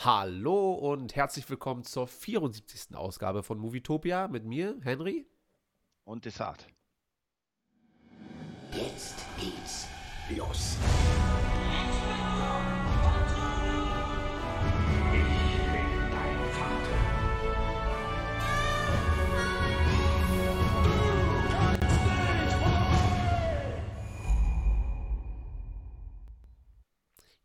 Hallo und herzlich willkommen zur 74. Ausgabe von Movietopia mit mir, Henry. Und Desart. Jetzt geht's los.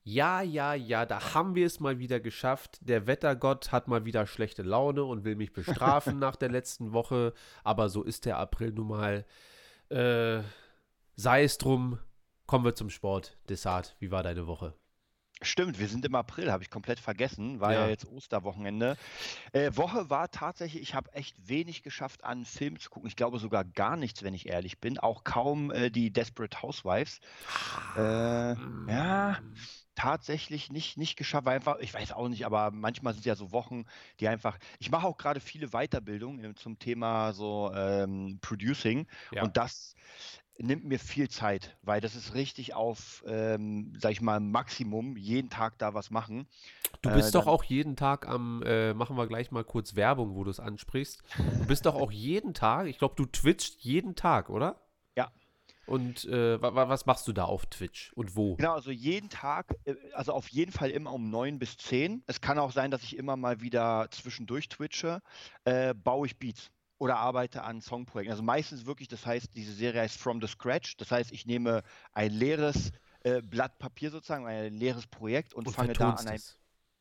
Ja, ja, ja, da haben wir es mal wieder geschafft. Der Wettergott hat mal wieder schlechte Laune und will mich bestrafen nach der letzten Woche. Aber so ist der April nun mal. Äh, sei es drum, kommen wir zum Sport. Desart, wie war deine Woche? Stimmt, wir sind im April, habe ich komplett vergessen. War ja, Ja. jetzt Osterwochenende. Äh, Woche war tatsächlich, ich habe echt wenig geschafft, an Film zu gucken. Ich glaube sogar gar nichts, wenn ich ehrlich bin. Auch kaum äh, die Desperate Housewives. Äh, ja, tatsächlich nicht, nicht geschafft, weil einfach, ich weiß auch nicht, aber manchmal sind es ja so Wochen, die einfach, ich mache auch gerade viele Weiterbildungen äh, zum Thema so ähm, Producing Ja. und das nimmt mir viel Zeit, weil das ist richtig auf, ähm, sag ich mal, Maximum, jeden Tag da was machen. Du Äh, bist doch dann- auch jeden Tag am, äh, machen wir gleich mal kurz Werbung, wo du es ansprichst. Du bist doch auch jeden Tag, ich glaube, du twitchst jeden Tag, oder? Ja. Und äh, wa wa- was machst du da auf Twitch und wo? Genau, also jeden Tag, äh, also auf jeden Fall immer um 9 bis 10. Es kann auch sein, dass ich immer mal wieder zwischendurch twitche, äh, baue ich Beats oder arbeite an Songprojekten. Also meistens wirklich, das heißt, diese Serie heißt From the Scratch. Das heißt, ich nehme ein leeres äh, Blatt Papier sozusagen, ein leeres Projekt und, Und fange da an ein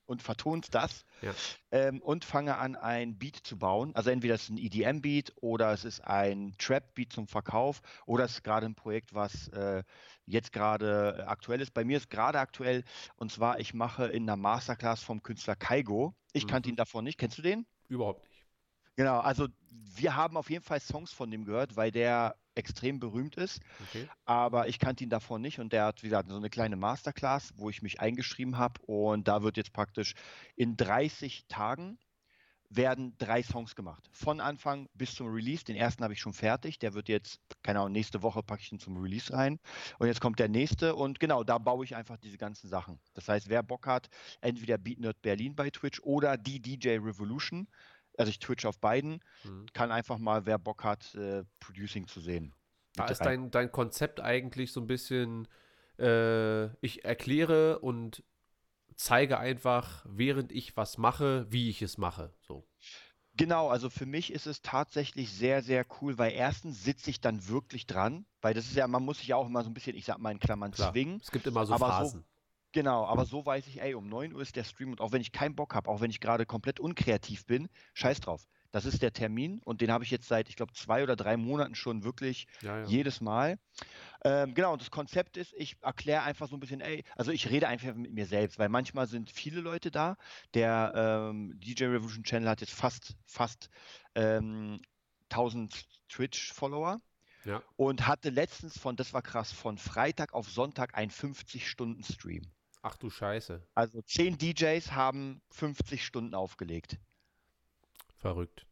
und vertonst das Ja. ähm, und fange an, ein Beat zu bauen. Also entweder es ist ein EDM-Beat oder es ist ein Trap-Beat zum Verkauf oder es ist gerade ein Projekt, was äh, jetzt gerade aktuell ist. Bei mir ist gerade aktuell und zwar, ich mache in einer Masterclass vom Künstler Kaigo. Ich kannte Mhm. ihn davon nicht. Kennst du den? Überhaupt nicht. Genau, also wir haben auf jeden Fall Songs von dem gehört, weil der extrem berühmt ist Okay. aber ich kannte ihn davor nicht und der hat, wie gesagt, so eine kleine Masterclass, wo ich mich eingeschrieben habe und da wird jetzt praktisch in 30 Tagen werden drei Songs gemacht. Von Anfang bis zum Release. Den ersten habe ich schon fertig. Der wird jetzt, keine Ahnung, nächste Woche packe ich ihn zum Release rein. Und jetzt kommt der nächste und genau, da baue ich einfach diese ganzen Sachen. Das heißt, wer Bock hat, entweder Beat Nerd Berlin bei Twitch oder die DJ Revolution. Also ich twitch auf beiden, Mhm. kann einfach mal, wer Bock hat, äh, Producing zu sehen. Da Mit ist dein, dein Konzept eigentlich so ein bisschen, äh, ich erkläre und zeige einfach, während ich was mache, wie ich es mache. So. Genau, also für mich ist es tatsächlich sehr, sehr cool, weil erstens sitze ich dann wirklich dran, weil das ist ja, man muss sich ja auch immer so ein bisschen, ich sag mal in Klammern, Klar. zwingen. Es gibt immer so Aber so- Phasen. Genau, aber so weiß ich, ey, um 9 Uhr ist der Stream und auch wenn ich keinen Bock habe, auch wenn ich gerade komplett unkreativ bin, scheiß drauf. Das ist der Termin und den habe ich jetzt seit, ich glaube, zwei oder drei Monaten schon wirklich Ja, ja. jedes Mal. Ähm, genau, und das Konzept ist, ich erkläre einfach so ein bisschen, ey, also ich rede einfach mit mir selbst, weil manchmal sind viele Leute da. Der ähm, DJ Revolution Channel hat jetzt fast, fast ähm, 1000 Twitch-Follower Ja. und hatte letztens von, das war krass, von Freitag auf Sonntag einen 50-Stunden-Stream. Ach du Scheiße. Also 10 DJs haben 50 Stunden aufgelegt. Verrückt.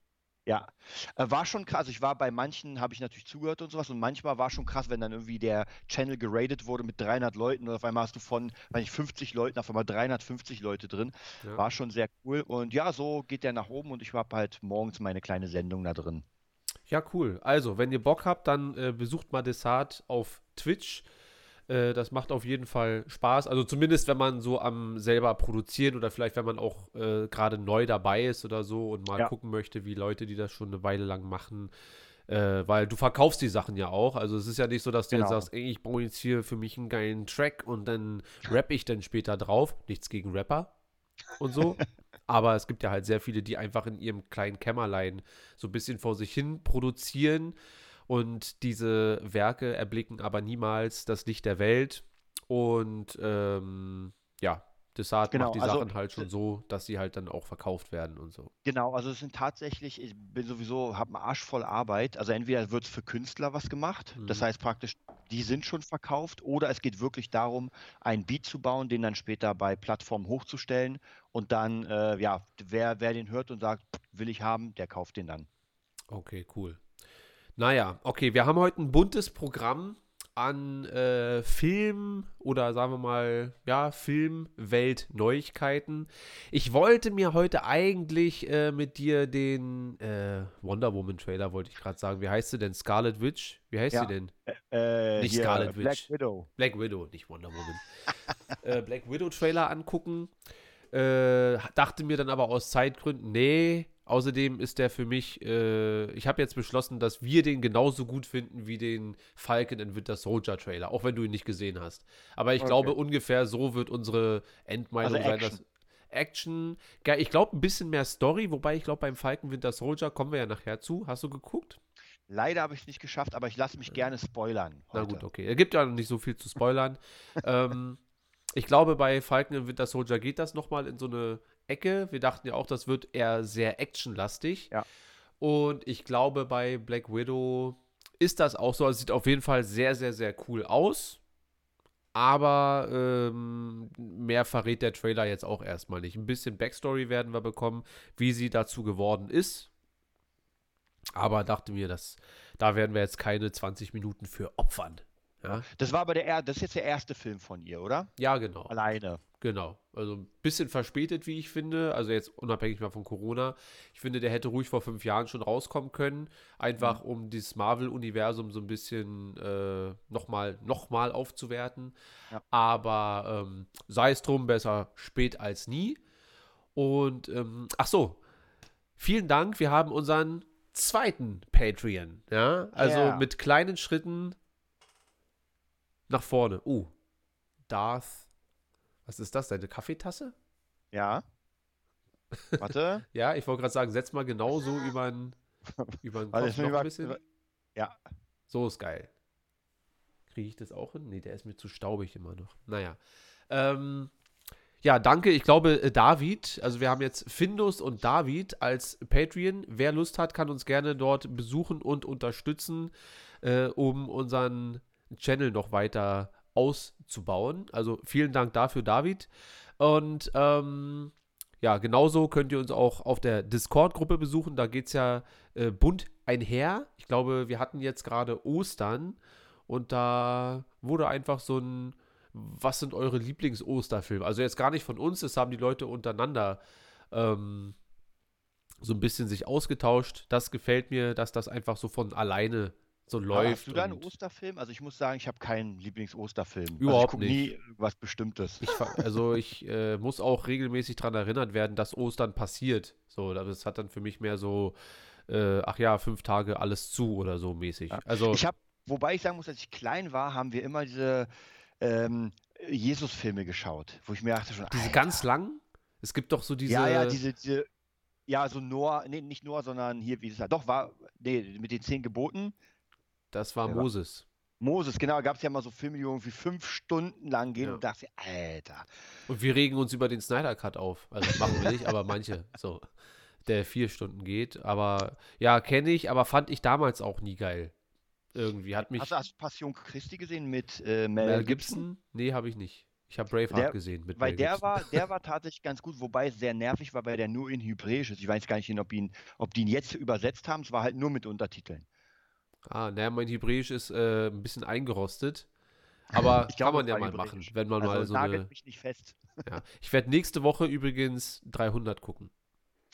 Ja, äh, war schon krass. Also ich war bei manchen, habe ich natürlich zugehört und sowas. Und manchmal war schon krass, wenn dann irgendwie der Channel geradet wurde mit 300 Leuten und auf einmal hast du von, weiß ich, 50 Leuten auf einmal 350 Leute drin. Ja. War schon sehr cool. Und ja, so geht der nach oben und ich habe halt morgens meine kleine Sendung da drin. Ja, cool. Also, wenn ihr Bock habt, dann äh, besucht mal Desart auf Twitch. Äh, das macht auf jeden Fall Spaß. Also zumindest, wenn man so am selber produzieren oder vielleicht, wenn man auch äh, gerade neu dabei ist oder so und mal Ja. gucken möchte, wie Leute, die das schon eine Weile lang machen. Äh, weil du verkaufst die Sachen ja auch. Also es ist ja nicht so, dass du jetzt Genau. sagst, ey, ich baue jetzt hier für mich einen geilen Track und dann rapp ich dann später drauf. Nichts gegen Rapper und so. Aber es gibt ja halt sehr viele, die einfach in ihrem kleinen Kämmerlein so ein bisschen vor sich hin produzieren und diese Werke erblicken aber niemals das Licht der Welt. Und ähm, ja, Desart Genau, macht die also, Sachen halt schon so, dass sie halt dann auch verkauft werden und so. Genau, also es sind tatsächlich, ich bin sowieso, habe einen Arsch voll Arbeit. Also entweder wird es für Künstler was gemacht, das Mhm. heißt praktisch, die sind schon verkauft, oder es geht wirklich darum, einen Beat zu bauen, den dann später bei Plattformen hochzustellen und dann, äh, ja, wer, wer den hört und sagt, will ich haben, der kauft den dann. Okay, cool. Naja, okay, wir haben heute ein buntes Programm, an äh, Film oder sagen wir mal, ja, Filmwelt-Neuigkeiten. Ich wollte mir heute eigentlich äh, mit dir den äh, Wonder Woman-Trailer, wollte ich gerade sagen. Wie heißt sie denn? Scarlet Witch? Wie heißt Ja. sie denn? Äh, Nicht hier, Scarlet Black Witch. Widow. Black Widow, nicht Wonder Woman. äh, Black Widow-Trailer angucken. Äh, dachte mir dann aber aus Zeitgründen, nee. Außerdem ist der für mich, äh, ich habe jetzt beschlossen, dass wir den genauso gut finden wie den Falcon and Winter Soldier Trailer, auch wenn du ihn nicht gesehen hast. Aber ich Okay. glaube, ungefähr so wird unsere Endmeinung Also sein. Action. Dass Action, ich glaube ein bisschen mehr Story, wobei ich glaube beim Falcon Winter Soldier kommen wir ja nachher zu. Hast du geguckt? Leider habe ich es nicht geschafft, aber ich lasse mich gerne spoilern. Na heute. gut, okay. Es gibt ja noch nicht so viel zu spoilern. ähm, ich glaube, bei Falcon und Winter Soldier geht das nochmal in so eine Ecke. Wir dachten ja auch, das wird eher sehr actionlastig. Ja. Und ich glaube, bei Black Widow ist das auch so. Es sieht auf jeden Fall sehr, sehr, sehr cool aus. Aber ähm, mehr verrät der Trailer jetzt auch erstmal nicht. Ein bisschen Backstory werden wir bekommen, wie sie dazu geworden ist. Aber dachte mir, dass da werden wir jetzt keine 20 Minuten für opfern. Ja, Das war aber der, er- das ist jetzt der erste Film von ihr, oder? ja genau. Alleine. Genau. Also ein bisschen verspätet, wie ich finde. Also jetzt unabhängig mal von Corona. Ich finde, der hätte ruhig vor fünf Jahren schon rauskommen können. Einfach um dieses Marvel-Universum so ein bisschen äh, nochmal noch mal aufzuwerten. Ja. Aber ähm, sei es drum, besser spät als nie. Und ähm, ach so, vielen Dank. Wir haben unseren zweiten Patreon. Ja, also Ja. mit kleinen Schritten nach vorne. Uh, Darth. Was ist das? Deine Kaffeetasse? Ja. Warte. Ja, ich wollte gerade sagen, setz mal genau so über den über den Kopf noch ein bisschen. Ja. So ist geil. Kriege ich das auch hin? Nee, der ist mir zu staubig immer noch. Naja. Ähm, ja, danke. Ich glaube, äh, David, also wir haben jetzt Findus und David als Patreon. Wer Lust hat, kann uns gerne dort besuchen und unterstützen, äh, um unseren Channel noch weiter auszubauen. Also vielen Dank dafür, David. Und ähm, ja, genauso könnt ihr uns auch auf der Discord-Gruppe besuchen. Da geht es ja äh, bunt einher. Ich glaube, wir hatten jetzt gerade Ostern und da wurde einfach so ein, was sind eure Lieblings-Osterfilme? Also jetzt gar nicht von uns, das haben die Leute untereinander ähm, so ein bisschen sich ausgetauscht. Das gefällt mir, dass das einfach so von alleine so läuft. Hast du da einen Osterfilm? Also ich muss sagen, ich habe keinen Lieblings-Osterfilm. also Überhaupt ich gucke nicht. nie irgendwas Bestimmtes. Ich, also ich äh, muss auch regelmäßig daran erinnert werden, dass Ostern passiert. So, das hat dann für mich mehr so, äh, ach ja, fünf Tage alles zu oder so mäßig. Ja. Also Ich habe, wobei ich sagen muss, als ich klein war, haben wir immer diese ähm, Jesus-Filme geschaut, wo ich mir dachte schon, diese Alter. ganz langen, es gibt doch so diese, ja, ja, diese, diese, ja, so Noah, nee, nicht Noah, sondern hier, wie ist es, doch, war, nee, mit den zehn Geboten. Das war Ja, Moses. Moses, genau, gab es ja mal so Filme, die irgendwie fünf Stunden lang gehen Ja. und dachte, Alter. Und wir regen uns über den Snyder Cut auf. Also machen wir nicht, aber manche, so, der vier Stunden geht. Aber ja, kenne ich, aber fand ich damals auch nie geil. Irgendwie hat mich Hast du, hast du Passion Christi gesehen mit äh, Mel, Mel Gibson? Gibson? Nee, habe ich nicht. Ich habe Braveheart Der- gesehen mit Weil Mel der Gibson. war, der war tatsächlich ganz gut, wobei es sehr nervig war, weil der nur in Hebräisch ist. Ich weiß gar nicht, ob, ihn, ob die ihn jetzt übersetzt haben. Es war halt nur mit Untertiteln. Ah, naja, mein Hebräisch ist äh, ein bisschen eingerostet. Aber Ich kann man ja mal machen, wenn man mal Also so nagelt eine. mich nicht fest. Ja. Ich werde nächste Woche übrigens 300 gucken.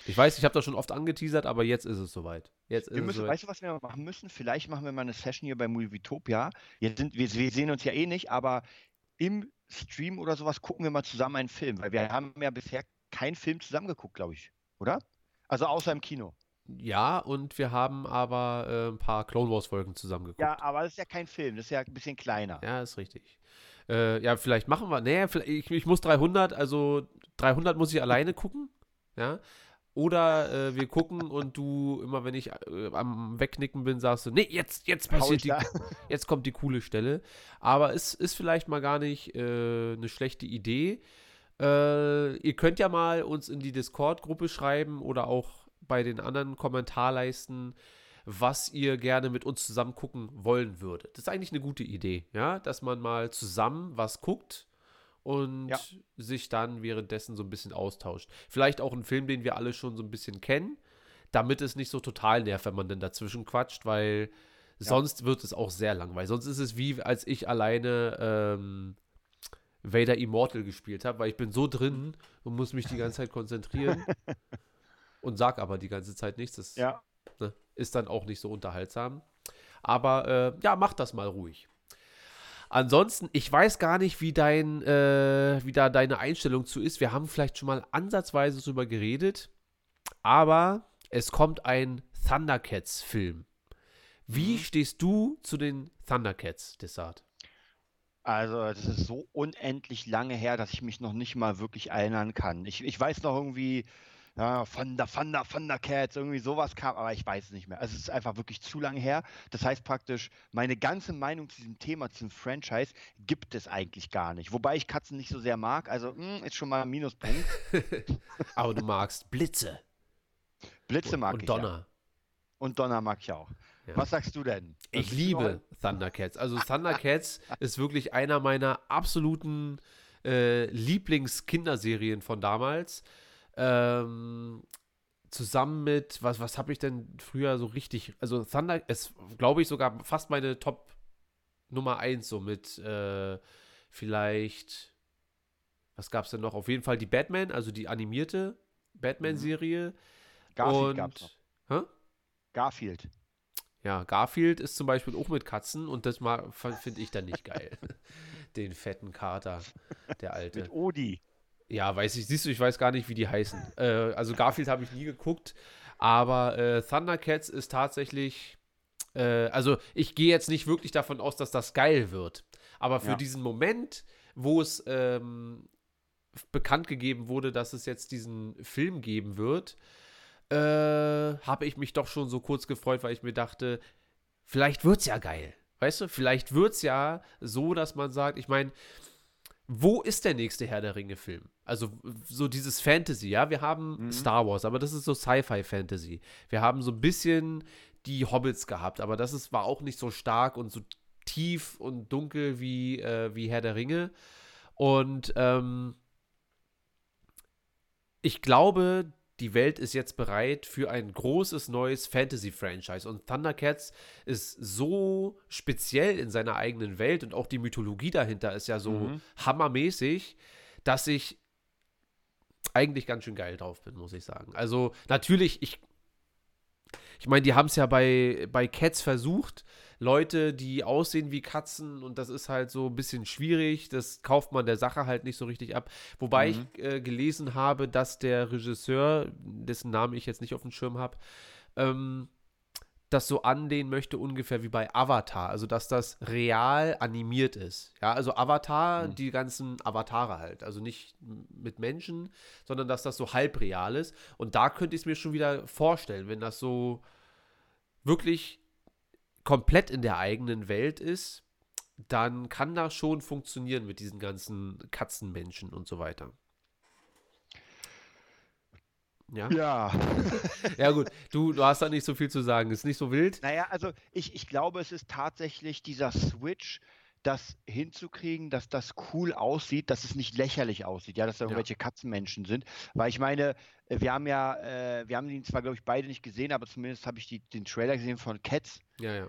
Ich weiß, ich habe das schon oft angeteasert, aber jetzt ist es soweit. Jetzt Wir müssen, soweit. weißt du, was wir machen müssen? Vielleicht machen wir mal eine Session hier bei Movietopia. Jetzt sind, wir, wir sehen uns ja eh nicht, aber im Stream oder sowas gucken wir mal zusammen einen Film, weil wir haben ja bisher keinen Film zusammen geguckt, glaube ich. Oder? Also außer im Kino. Ja, und wir haben aber äh, ein paar Clone Wars Folgen zusammen geguckt. Ja, aber das ist ja kein Film, das ist ja ein bisschen kleiner. Ja, ist richtig. Äh, ja, vielleicht machen wir. Nee, ich, ich muss 300, also 300 muss ich alleine gucken. Ja. Oder äh, wir gucken und du, immer wenn ich äh, am Wegnicken bin, sagst du, nee, jetzt, jetzt passiert die, jetzt kommt die coole Stelle. Aber es ist vielleicht mal gar nicht äh, eine schlechte Idee. Äh, ihr könnt ja mal uns in die Discord-Gruppe schreiben oder auch bei den anderen Kommentarleisten, was ihr gerne mit uns zusammen gucken wollen würdet. Das ist eigentlich eine gute Idee, ja, dass man mal zusammen was guckt und Ja. sich dann währenddessen so ein bisschen austauscht. Vielleicht auch einen Film, den wir alle schon so ein bisschen kennen, damit es nicht so total nervt, wenn man dann dazwischen quatscht, weil Sonst wird es auch sehr langweilig. Sonst ist es wie, als ich alleine ähm, Vader Immortal gespielt habe, weil ich bin so drin und muss mich die ganze Zeit konzentrieren und sag aber die ganze Zeit nichts. Das Ja. ne, ist dann auch nicht so unterhaltsam. Aber äh, ja, mach das mal ruhig. Ansonsten, ich weiß gar nicht, wie dein, äh, wie da deine Einstellung zu ist. Wir haben vielleicht schon mal ansatzweise drüber geredet, aber es kommt ein Thundercats-Film. Wie Mhm. stehst du zu den Thundercats, Desart? Also, das ist so unendlich lange her, dass ich mich noch nicht mal wirklich erinnern kann. Ich, ich weiß noch irgendwie, ja, Thunder, Thunder, Thundercats, irgendwie sowas kam, aber ich weiß es nicht mehr. Also, es ist einfach wirklich zu lange her. Das heißt praktisch, meine ganze Meinung zu diesem Thema, zu diesem Franchise, gibt es eigentlich gar nicht. Wobei ich Katzen nicht so sehr mag, also mh, ist schon mal ein Minuspunkt. Aber du magst Blitze Blitze mag und ich ja. Donner. Und Donner mag ich auch. Ja. Was sagst du denn? Was Ich liebe? Thundercats. Also Thundercats ist wirklich einer meiner absoluten äh, Lieblingskinderserien von damals. Ähm, zusammen mit, was, was habe ich denn früher so richtig, also Thunder, es glaube ich sogar fast meine Top Nummer 1, so mit äh, vielleicht, was gab es denn noch? Auf jeden Fall die Batman, also die animierte Batman-Serie. Garfield und, gab's noch. Hä? Garfield. Ja, Garfield ist zum Beispiel auch mit Katzen und das finde ich dann nicht geil. Den fetten Kater, der alte. Mit Odi. Ja, weiß ich, siehst du, ich weiß gar nicht, wie die heißen. Äh, also Garfield habe ich nie geguckt, aber äh, Thundercats ist tatsächlich, äh, also ich gehe jetzt nicht wirklich davon aus, dass das geil wird. Aber für Ja. diesen Moment, wo es ähm, bekannt gegeben wurde, dass es jetzt diesen Film geben wird, äh, habe ich mich doch schon so kurz gefreut, weil ich mir dachte, vielleicht wird's ja geil. Weißt du, vielleicht wird's ja so, dass man sagt, ich meine, wo ist der nächste Herr der Ringe-Film? Also so dieses Fantasy, ja, wir haben Mhm. Star Wars, aber das ist so Sci-Fi-Fantasy. Wir haben so ein bisschen die Hobbits gehabt, aber das ist, war auch nicht so stark und so tief und dunkel wie, äh, wie Herr der Ringe. Und ähm, ich glaube, die Welt ist jetzt bereit für ein großes neues Fantasy-Franchise. Und Thundercats ist so speziell in seiner eigenen Welt und auch die Mythologie dahinter ist ja so Mhm. hammermäßig, dass ich eigentlich ganz schön geil drauf bin, muss ich sagen. Also natürlich, ich, ich meine, die haben es ja bei, bei Cats versucht. Leute, die aussehen wie Katzen und das ist halt so ein bisschen schwierig. Das kauft man der Sache halt nicht so richtig ab. Wobei Mhm. ich äh, gelesen habe, dass der Regisseur, dessen Namen ich jetzt nicht auf dem Schirm habe, ähm, das so anlehnen möchte, ungefähr wie bei Avatar. Also, dass das real animiert ist. Ja, also Avatar, Mhm. die ganzen Avatare halt. Also nicht mit Menschen, sondern dass das so halb real ist. Und da könnte ich es mir schon wieder vorstellen, wenn das so wirklich komplett in der eigenen Welt ist, dann kann das schon funktionieren mit diesen ganzen Katzenmenschen und so weiter. Ja, Ja. ja gut, du, du hast da nicht so viel zu sagen, ist nicht so wild. Naja, also ich, ich glaube, es ist tatsächlich dieser Switch, das hinzukriegen, dass das cool aussieht, dass es nicht lächerlich aussieht, ja, dass da Ja. irgendwelche Katzenmenschen sind. Weil ich meine, äh, wir haben ja, äh, wir haben ihn zwar, glaube ich, beide nicht gesehen, aber zumindest habe ich die, den Trailer gesehen von Cats. Ja, ja.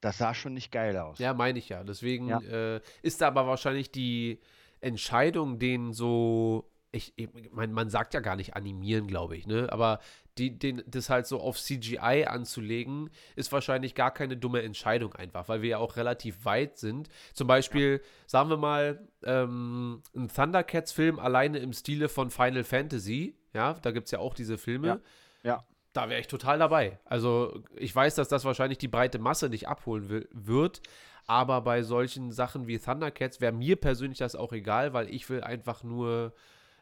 Das sah schon nicht geil aus. Ja, meine ich ja. Deswegen Ja. Äh, ist da aber wahrscheinlich die Entscheidung, den so, ich, ich meine, man sagt ja gar nicht animieren, glaube ich, ne? Aber die, den, das halt so auf CGI anzulegen, ist wahrscheinlich gar keine dumme Entscheidung einfach, weil wir ja auch relativ weit sind. Zum Beispiel, sagen wir mal, ähm, ein Thundercats-Film alleine im Stile von Final Fantasy, ja, da gibt es ja auch diese Filme. Ja. Ja. Da wäre ich total dabei. Also, ich weiß, dass das wahrscheinlich die breite Masse nicht abholen will, wird, aber bei solchen Sachen wie Thundercats wäre mir persönlich das auch egal, weil ich will einfach nur,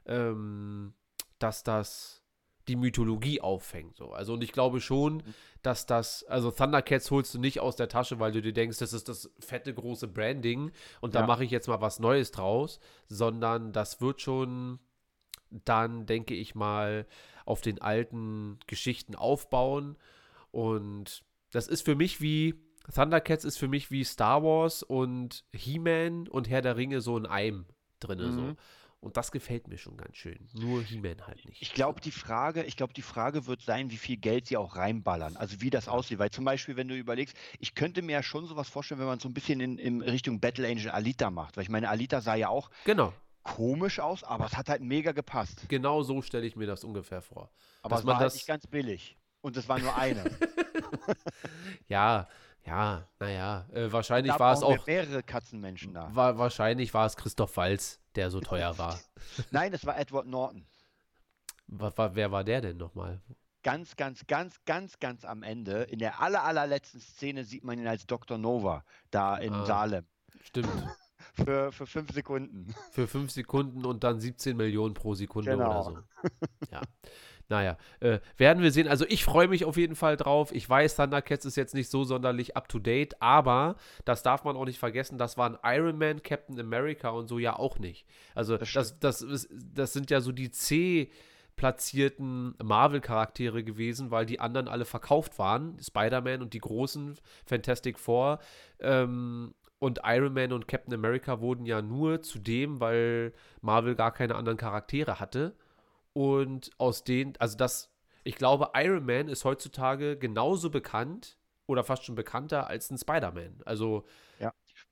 ähm, dass das die Mythologie auffängt. So. Also, und ich glaube schon, dass das, also Thundercats holst du nicht aus der Tasche, weil du dir denkst, das ist das fette große Branding und da Ja. mache ich jetzt mal was Neues draus, sondern das wird schon dann, denke ich mal, auf den alten Geschichten aufbauen. Und das ist für mich wie, Thundercats ist für mich wie Star Wars und He-Man und Herr der Ringe so in einem drinne. So. Und das gefällt mir schon ganz schön. Nur He-Man halt nicht. Ich glaube, die Frage, ich glaube, die Frage wird sein, wie viel Geld sie auch reinballern. Also wie das aussieht. Weil zum Beispiel, wenn du überlegst, ich könnte mir ja schon sowas vorstellen, wenn man so ein bisschen in, in Richtung Battle Angel Alita macht. Weil ich meine, Alita sah ja auch Genau. komisch aus, aber es hat halt mega gepasst. Genau so stelle ich mir das ungefähr vor. Aber Dass es war halt das- nicht ganz billig. Und es war nur eine. Ja, ja, naja. Äh, wahrscheinlich war es auch. mehrere Katzenmenschen da. War, wahrscheinlich war es Christoph Walz, der so teuer war. Nein, es war Edward Norton. Wa- wa- wer war der denn nochmal? Ganz, ganz, ganz, ganz, ganz am Ende, in der aller, allerletzten Szene sieht man ihn als Dr. Nova da in Ah. Salem. Stimmt. Für, für fünf Sekunden. Für fünf Sekunden und dann 17 Millionen pro Sekunde Genau. oder so. Ja. Naja, äh, werden wir sehen. Also ich freue mich auf jeden Fall drauf. Ich weiß, Thundercats ist jetzt nicht so sonderlich up-to-date, aber das darf man auch nicht vergessen, das waren Iron Man, Captain America und so ja auch nicht. Also Das das, das, ist, das sind ja so die C platzierten Marvel-Charaktere gewesen, weil die anderen alle verkauft waren. Spider-Man und die großen Fantastic Four. Ähm, und Iron Man und Captain America wurden ja nur zu dem, weil Marvel gar keine anderen Charaktere hatte. Und aus denen, also das, ich glaube, Iron Man ist heutzutage genauso bekannt oder fast schon bekannter als ein Spider-Man. Also,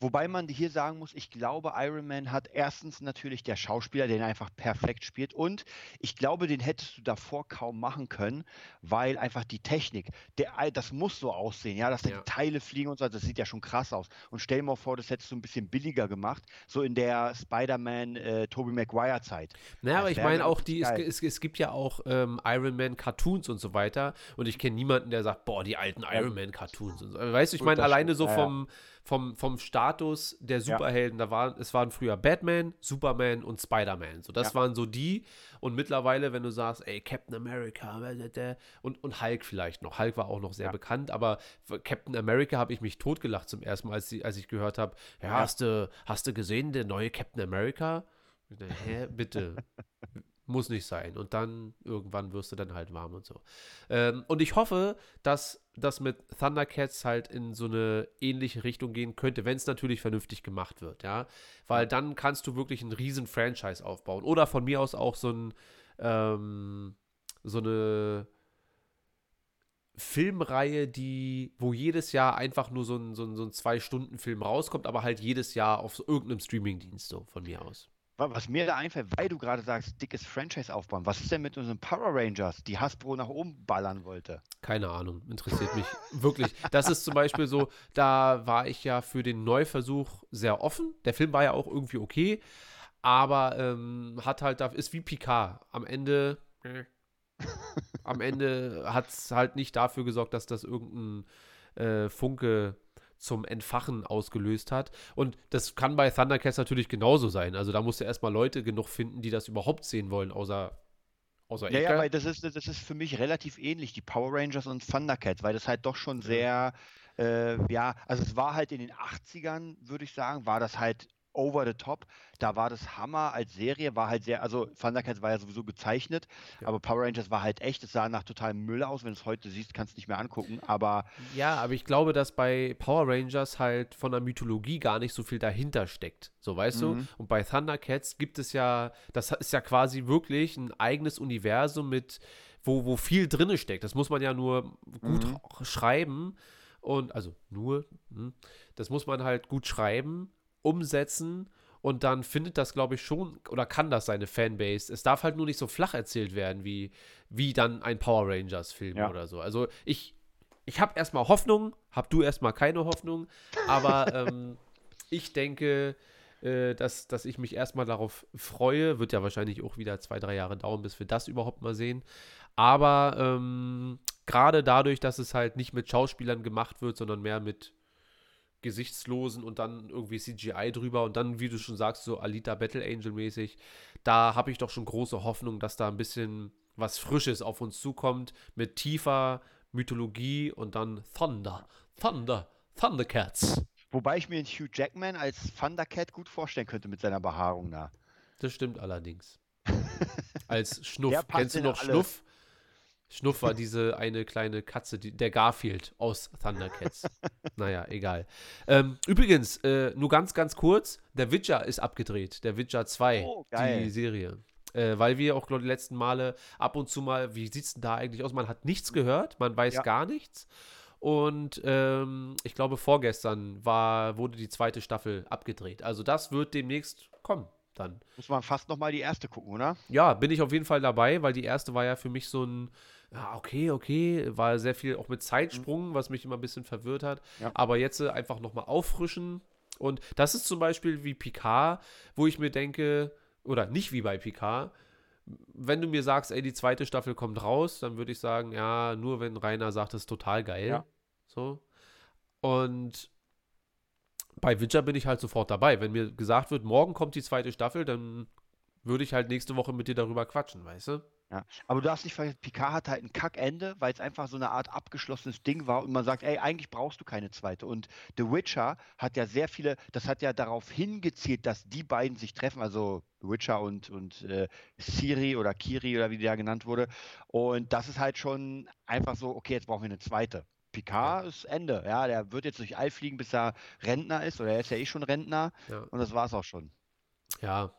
Wobei man hier sagen muss, ich glaube, Iron Man hat erstens natürlich der Schauspieler, den er einfach perfekt spielt. Und ich glaube, den hättest du davor kaum machen können, weil einfach die Technik, der, das muss so aussehen, ja, dass da Ja. die Teile fliegen und so, das sieht ja schon krass aus. Und stell dir mal vor, das hättest du ein bisschen billiger gemacht, so in der Spider-Man äh, Tobey Maguire Zeit. naja, aber ich meine auch, die, es, es, gibt ja auch ähm, Iron Man Cartoons und so weiter. Und ich kenne niemanden, der sagt, boah, die alten Iron Man Cartoons. Und so. Weißt du, ich meine, alleine so Ja, ja. Vom, vom, Status der Superhelden, da waren, es waren früher Batman, Superman und Spider-Man. So, das Ja. waren so die. Und mittlerweile, wenn du sagst, ey, Captain America und, und Hulk vielleicht noch. Hulk war auch noch sehr Ja. bekannt, aber Captain America habe ich mich totgelacht zum ersten Mal, als, sie- als ich gehört habe, ja, Ja. Hast, du, hast du gesehen, der neue Captain America? Hä, bitte. Muss nicht sein. Und dann irgendwann wirst du dann halt warm und so. Ähm, und ich hoffe, dass das mit Thundercats halt in so eine ähnliche Richtung gehen könnte, wenn es natürlich vernünftig gemacht wird, ja. Weil dann kannst du wirklich einen riesen Franchise aufbauen. Oder von mir aus auch so ein, ähm, so eine Filmreihe, die, wo jedes Jahr einfach nur so ein, so ein, so ein Zwei-Stunden-Film rauskommt, aber halt jedes Jahr auf so irgendeinem Streamingdienst, so von mir aus. Wa- Was mir da einfällt, weil du gerade sagst, dickes Franchise aufbauen, was ist denn mit unseren Power Rangers, die Hasbro nach oben ballern wollte? Keine Ahnung, interessiert mich wirklich. Das ist zum Beispiel so, da war ich ja für den Neuversuch sehr offen. Der Film war ja auch irgendwie okay, aber ähm, hat halt, ist wie Picard. Am Ende, am Ende hat es halt nicht dafür gesorgt, dass das irgendein äh, Funke zum Entfachen ausgelöst hat. Und das kann bei Thundercats natürlich genauso sein. Also da musst du erstmal Leute genug finden, die das überhaupt sehen wollen, außer, außer Ja, ja, weil das ist, das ist für mich relativ ähnlich, die Power Rangers und Thundercats, weil das halt doch schon sehr, äh, ja, also es war halt in den 80ern, würde ich sagen, war das halt over the top. Da war das Hammer als Serie, war halt sehr, also Thundercats war ja sowieso gezeichnet, Ja. aber Power Rangers war halt echt, es sah nach totalem Müll aus, wenn du es heute siehst, kannst du nicht mehr angucken, aber Ja, aber ich glaube, dass bei Power Rangers halt von der Mythologie gar nicht so viel dahinter steckt. So, weißt du? Mhm. Und bei Thundercats gibt es ja, das ist ja quasi wirklich ein eigenes Universum mit, wo, wo viel drinne steckt. Das muss man ja nur gut Mhm. sch- schreiben. Und, also nur, hm, das muss man halt gut schreiben, umsetzen und dann findet das, glaube ich, schon oder kann das seine Fanbase. Es darf halt nur nicht so flach erzählt werden, wie, wie dann ein Power Rangers-Film Ja. oder so. Also ich, ich habe erstmal Hoffnung, hab du erstmal keine Hoffnung, aber ähm, ich denke, äh, dass, dass ich mich erstmal darauf freue. Wird ja wahrscheinlich auch wieder zwei, drei Jahre dauern, bis wir das überhaupt mal sehen. Aber ähm, gerade dadurch, dass es halt nicht mit Schauspielern gemacht wird, sondern mehr mit Gesichtslosen und dann irgendwie CGI drüber und dann, wie du schon sagst, so Alita Battle Angel mäßig, da habe ich doch schon große Hoffnung, dass da ein bisschen was Frisches auf uns zukommt mit tiefer Mythologie und dann Thunder, Thunder, Thundercats. wobei ich mir den Hugh Jackman als Thundercat gut vorstellen könnte mit seiner Behaarung da. Das stimmt allerdings. Als Schnuff. Kennst du noch alles. Schnuff? Schnuff war diese eine kleine Katze, die, der Garfield aus Thundercats. naja, egal. Ähm, übrigens, äh, nur ganz, ganz kurz: Der Witcher ist abgedreht. Der Witcher 2, Oh, die Serie. Äh, weil wir auch, glaube ich, die letzten Male ab und zu mal, wie sieht es denn da eigentlich aus? Man hat nichts gehört, man weiß Ja. gar nichts. Und ähm, ich glaube, vorgestern war, wurde die zweite Staffel abgedreht. Also, das wird demnächst kommen dann. Muss man fast nochmal die erste gucken, oder? Ja, bin ich auf jeden Fall dabei, weil die erste war ja für mich so ein, ja, okay, okay, war sehr viel auch mit Zeitsprung, was mich immer ein bisschen verwirrt hat. Ja. Aber jetzt äh, einfach nochmal auffrischen. Und das ist zum Beispiel wie Picard, wo ich mir denke, oder nicht wie bei Picard, wenn du mir sagst, ey, die zweite Staffel kommt raus, dann würde ich sagen, ja, nur wenn Rainer sagt, das ist total geil. Ja. So. Und bei Witcher bin ich halt sofort dabei. Wenn mir gesagt wird, morgen kommt die zweite Staffel, dann würde ich halt nächste Woche mit dir darüber quatschen, weißt du? Ja. Aber du darfst nicht vergessen, Picard hat halt ein Kackende, weil es einfach so eine Art abgeschlossenes Ding war und man sagt, ey, eigentlich brauchst du keine zweite. Und The Witcher hat ja sehr viele, das hat ja darauf hingezielt, dass die beiden sich treffen, also The Witcher und, und äh, Siri oder Kiri oder wie da genannt wurde. Und das ist halt schon einfach so, okay, jetzt brauchen wir eine zweite. Picard ist Ende, ja, der wird jetzt durch All fliegen, bis er Rentner ist, oder er ist ja eh schon Rentner Ja. und das war's auch schon. Ja.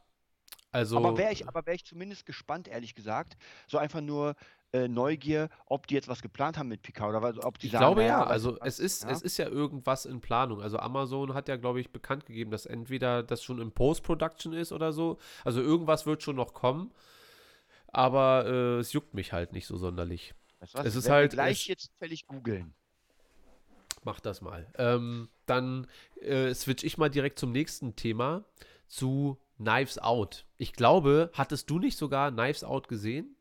Also. Aber wäre ich, aber wär ich zumindest gespannt, ehrlich gesagt. So einfach nur äh, Neugier, ob die jetzt was geplant haben mit Picard oder was- ob die Ich sagen, glaube ja, weißt also es ist, ja? es ist ja irgendwas in Planung. Also Amazon hat ja, glaube ich, bekannt gegeben, dass entweder das schon in Post-Production ist oder so. Also irgendwas wird schon noch kommen. Aber äh, es juckt mich halt nicht so sonderlich. Weißt du was, es ist halt- gleich es- jetzt völlig googeln. Mach das mal. Ähm, dann äh, switch ich mal direkt zum nächsten Thema, zu Knives Out. Ich glaube, hattest du nicht sogar Knives Out gesehen?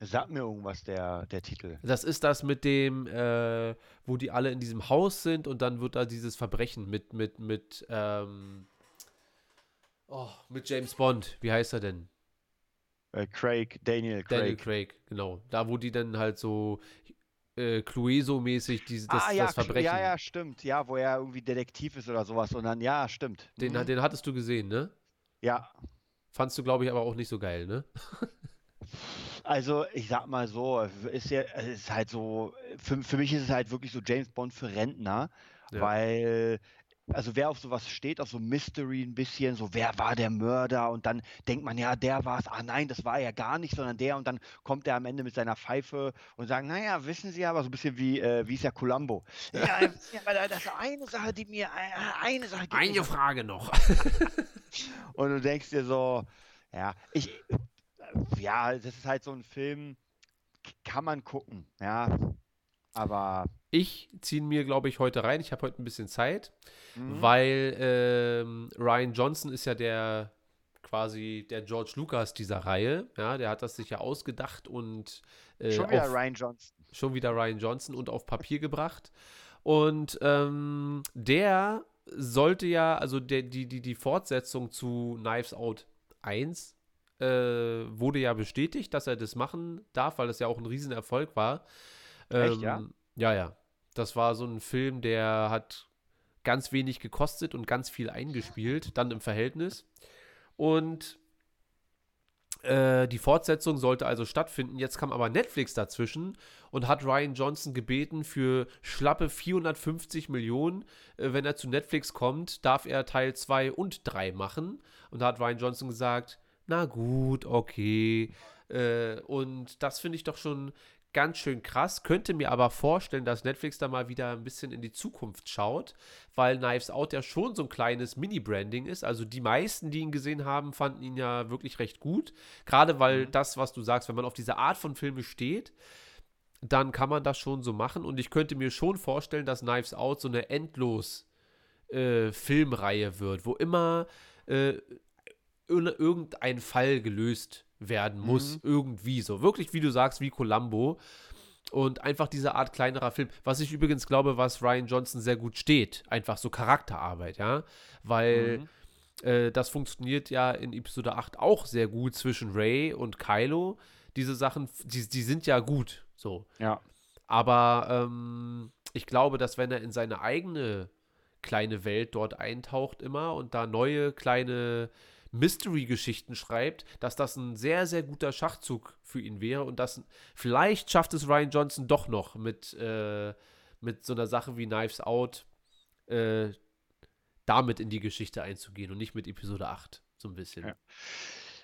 Sag mir irgendwas der, der Titel. Das ist das mit dem, äh, wo die alle in diesem Haus sind und dann wird da dieses Verbrechen mit, mit, mit, ähm, oh, mit James Bond. Wie heißt er denn? Äh, Craig, Daniel Craig. Daniel Craig, genau. Da, wo die dann halt so äh, Clueso-mäßig das, ah ja, das Verbrechen. ja, ja, stimmt. Ja, wo er irgendwie Detektiv ist oder sowas. Und dann, ja, stimmt. Den, Mhm. den hattest du gesehen, ne? Ja, Fandst du, glaube ich, aber auch nicht so geil, ne? Also, ich sag mal so, ist ja, es ist halt so, für, für mich ist es halt wirklich so James Bond für Rentner, Ja. weil, also wer auf sowas steht, auf so Mystery ein bisschen, so wer war der Mörder? Und dann denkt man, ja, der war es, ah nein, das war er gar nicht, sondern der. Und dann kommt er am Ende mit seiner Pfeife und sagt, naja, wissen Sie aber, so ein bisschen wie, äh, wie ist ja Columbo. Ja, ja, aber da- das ist eine Sache, die mir, äh, eine Sache, die mir Frage noch. und du denkst dir so, ja, ich, äh, ja, das ist halt so ein Film, kann man gucken, ja, aber Ich ziehe mir, glaube ich, heute rein. Ich habe heute ein bisschen Zeit, mhm, weil ähm, Ryan Johnson ist ja der quasi der George Lucas dieser Reihe. Ja, der hat das sich ja ausgedacht und äh, schon wieder auf, Ryan Johnson. schon wieder Ryan Johnson und auf Papier gebracht. Und ähm, der sollte ja, also der, die, die, die Fortsetzung zu Knives Out 1 äh, wurde ja bestätigt, dass er das machen darf, weil das ja auch ein Riesenerfolg war. Echt, ja? Ja, ja. Das war so ein Film, der hat ganz wenig gekostet und ganz viel eingespielt, dann im Verhältnis. Und äh, die Fortsetzung sollte also stattfinden. Jetzt kam aber Netflix dazwischen und hat Ryan Johnson gebeten, für schlappe 450 Millionen, äh, wenn er zu Netflix kommt, darf er Teil 2 und 3 machen. Und da hat Ryan Johnson gesagt, na gut, okay. Äh, und das finde ich doch schon ganz schön krass. Könnte mir aber vorstellen, dass Netflix da mal wieder ein bisschen in die Zukunft schaut, weil Knives Out ja schon so ein kleines Mini-Branding ist. Also die meisten, die ihn gesehen haben, fanden ihn ja wirklich recht gut. Gerade weil das, was du sagst, wenn man auf diese Art von Filme steht, dann kann man das schon so machen. Und ich könnte mir schon vorstellen, dass Knives Out so eine endlos äh, Filmreihe wird, wo immer äh, ir- irgendein Fall gelöst werden muss, irgendwie so. Wirklich, wie du sagst, wie Columbo. Und einfach diese Art kleinerer Film. Was ich übrigens glaube, was Ryan Johnson sehr gut steht. Einfach so Charakterarbeit, ja. Weil äh, das funktioniert ja in Episode 8 auch sehr gut zwischen Ray und Kylo. Diese Sachen, die, die sind ja gut, so. Ja. Aber ähm, ich glaube, dass wenn er in seine eigene kleine Welt dort eintaucht immer und da neue kleine Mystery-Geschichten schreibt, dass das ein sehr, sehr guter Schachzug für ihn wäre und dass vielleicht schafft es Ryan Johnson doch noch mit, äh, mit so einer Sache wie Knives Out äh, damit in die Geschichte einzugehen und nicht mit Episode 8, so ein bisschen. Ja.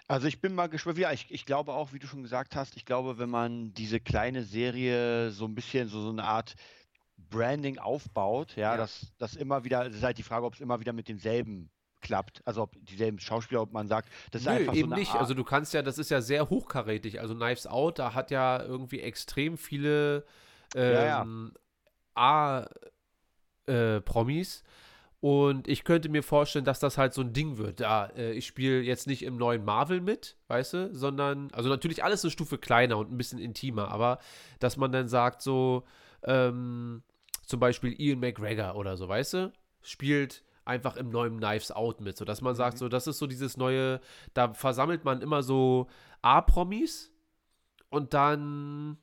Also ich bin mal gespannt. Ja, ich, ich glaube auch, wie du schon gesagt hast, ich glaube, wenn man diese kleine Serie so ein bisschen so, so eine Art Branding aufbaut, ja, Ja. dass das immer wieder, es ist halt die Frage, ob es immer wieder mit denselben klappt. Also ob dieselben Schauspieler, ob man sagt, das ist Nö, einfach eben so nicht. Art, Also du kannst ja, das ist ja sehr hochkarätig. Also Knives Out, da hat ja irgendwie extrem viele ja. ähm, A-Promis. und ich könnte mir vorstellen, dass das halt so ein Ding wird. Ja, äh, ich spiele jetzt nicht im neuen Marvel mit, weißt du, sondern, also natürlich alles eine Stufe kleiner und ein bisschen intimer, aber dass man dann sagt, so, ähm, zum Beispiel Ian McGregor oder so, weißt du, spielt einfach im neuen Knives Out mit, sodass man sagt, so, das ist so dieses neue, da versammelt man immer so A-Promis und dann,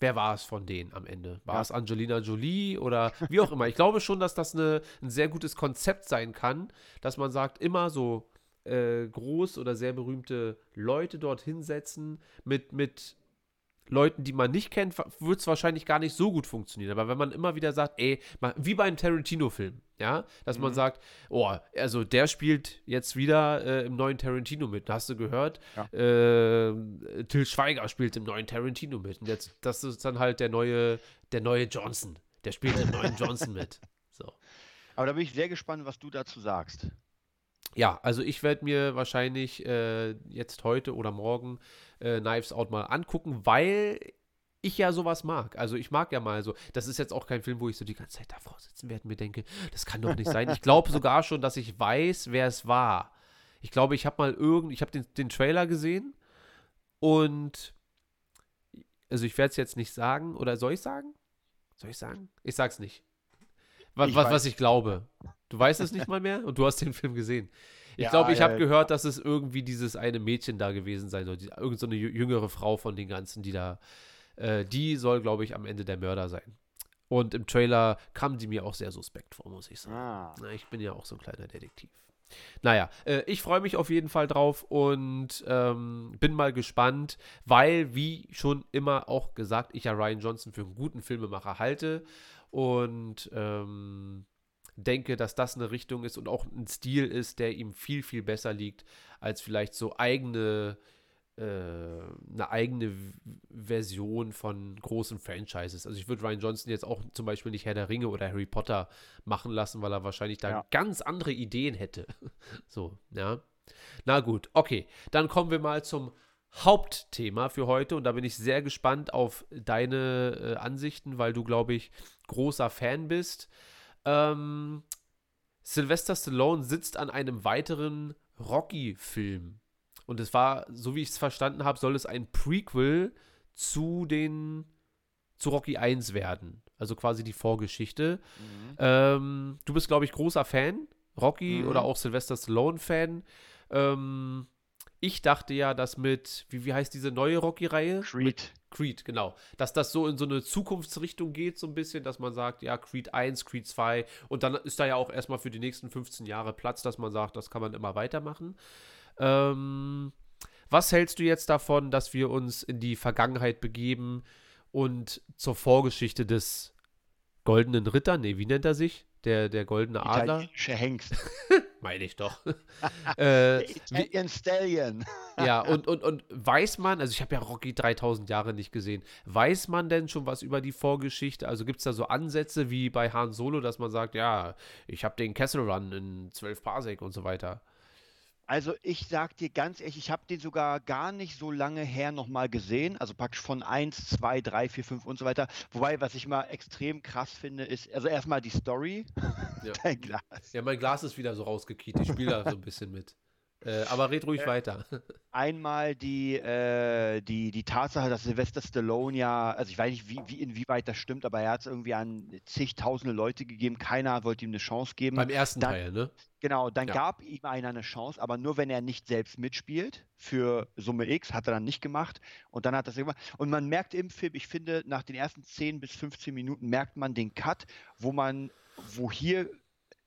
wer war es von denen am Ende? War Ja. es Angelina Jolie oder wie auch immer? Ich glaube schon, dass das eine, ein sehr gutes Konzept sein kann, dass man sagt, immer so äh, groß oder sehr berühmte Leute dort hinsetzen mit, mit Leuten, die man nicht kennt, wird es wahrscheinlich gar nicht so gut funktionieren. Aber wenn man immer wieder sagt, ey, wie bei einem Tarantino-Film, ja, dass man Mhm. sagt, oh, also der spielt jetzt wieder äh, im neuen Tarantino mit. Hast du gehört? Ja. Äh, Till Schweiger spielt im neuen Tarantino mit. Und jetzt, das ist dann halt der neue, der neue Johnson. Der spielt im neuen Johnson mit. So. Aber da bin ich sehr gespannt, was du dazu sagst. Ja, also ich werde mir wahrscheinlich äh, jetzt heute oder morgen äh, Knives Out mal angucken, weil ich ja sowas mag. Also ich mag ja mal so, das ist jetzt auch kein Film, wo ich so die ganze Zeit davor sitzen werde und mir denke, das kann doch nicht sein. Ich glaube sogar schon, dass ich weiß, wer es war. Ich glaube, ich habe mal irgend, ich habe den, den Trailer gesehen und also ich werde es jetzt nicht sagen, oder soll ich sagen? Soll ich sagen? Ich sag's nicht. Was, Ich was, was ich glaube. Du weißt es nicht mal mehr und du hast den Film gesehen. Ich Ja, glaube, ich habe äh, gehört, dass es irgendwie dieses eine Mädchen da gewesen sein soll. Die, irgend so eine jü- jüngere Frau von den ganzen, die da. Äh, die soll, glaube ich, am Ende der Mörder sein. Und im Trailer kam die mir auch sehr suspekt vor, muss ich sagen. Ah. Ich bin ja auch so ein kleiner Detektiv. Naja, äh, ich freue mich auf jeden Fall drauf und ähm, bin mal gespannt, weil, wie schon immer auch gesagt, ich ja Ryan Johnson für einen guten Filmemacher halte und ähm, denke, dass das eine Richtung ist und auch ein Stil ist, der ihm viel, viel besser liegt, als vielleicht so eigene, äh, eine eigene Version von großen Franchises. Also ich würde Ryan Johnson jetzt auch zum Beispiel nicht Herr der Ringe oder Harry Potter machen lassen, weil er wahrscheinlich da Ja. ganz andere Ideen hätte. so, ja. Na gut, okay. Dann kommen wir mal zum Hauptthema für heute und da bin ich sehr gespannt auf deine äh, Ansichten, weil du, glaube ich, großer Fan bist. Ähm, Sylvester Stallone sitzt an einem weiteren Rocky-Film. Und es war, so wie ich es verstanden habe, soll es ein Prequel zu den zu Rocky 1 werden. Also quasi die Vorgeschichte. Mhm. Ähm, du bist, glaube ich, großer Fan. Rocky Mhm. oder auch Sylvester Stallone-Fan. Ähm, ich dachte ja, dass mit, wie, wie heißt diese neue Rocky-Reihe? Creed. Creed, genau. Dass das so in so eine Zukunftsrichtung geht, so ein bisschen, dass man sagt, ja, Creed 1, Creed 2 und dann ist da ja auch erstmal für die nächsten 15 Jahre Platz, dass man sagt, das kann man immer weitermachen. Ähm, was hältst du jetzt davon, dass wir uns in die Vergangenheit begeben und zur Vorgeschichte des Goldenen Ritter, nee, wie nennt er sich? Der, der Goldene Adler? Italienische Hengst. Meine ich doch. äh, Italian Stallion. ja, und, und, und weiß man, also ich habe ja Rocky 3000 Jahre nicht gesehen, weiß man denn schon was über die Vorgeschichte? Also gibt es da so Ansätze wie bei Han Solo, dass man sagt, ja, ich habe den Kessel Run in 12 Parsec und so weiter? Also ich sag dir ganz ehrlich, ich habe den sogar gar nicht so lange her nochmal gesehen. Also praktisch von 1, 2, 3, 4, 5 und so weiter. Wobei, was ich mal extrem krass finde, ist, also erstmal die Story. Ja. Dein Glas. Ja, mein Glas ist wieder so rausgekiet, ich spiele da so ein bisschen mit. Äh, aber red ruhig weiter. Einmal die, äh, die, die Tatsache, dass Sylvester Stallone ja, also ich weiß nicht, wie, wie, inwieweit das stimmt, aber er hat es irgendwie an zigtausende Leute gegeben. Keiner wollte ihm eine Chance geben. Beim ersten Dann- Teil, ne? Genau, dann Ja. gab ihm einer eine Chance, aber nur wenn er nicht selbst mitspielt. Für Summe X hat er dann nicht gemacht und dann hat er es gemacht. Und man merkt im Film, ich finde, nach den ersten 10 bis 15 Minuten merkt man den Cut, wo man, wo hier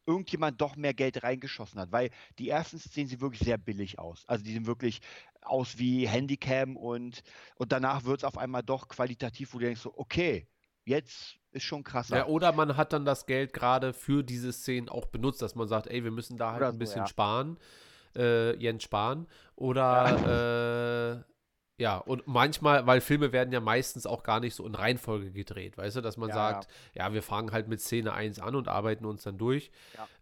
irgendjemand doch mehr Geld reingeschossen hat, weil die ersten Szenen sehen wirklich sehr billig aus. Also die sehen wirklich aus wie Handycam und, und danach wird es auf einmal doch qualitativ, wo du denkst so, okay, jetzt ist schon krasser. Ja, oder man hat dann das Geld gerade für diese Szenen auch benutzt, dass man sagt, ey, wir müssen da halt Oder ein so, bisschen ja. sparen, äh, Jens sparen. Oder äh, ja, und manchmal, weil Filme werden ja meistens auch gar nicht so in Reihenfolge gedreht, weißt du, dass man Ja, sagt, ja. wir fangen halt mit Szene 1 an und arbeiten uns dann durch.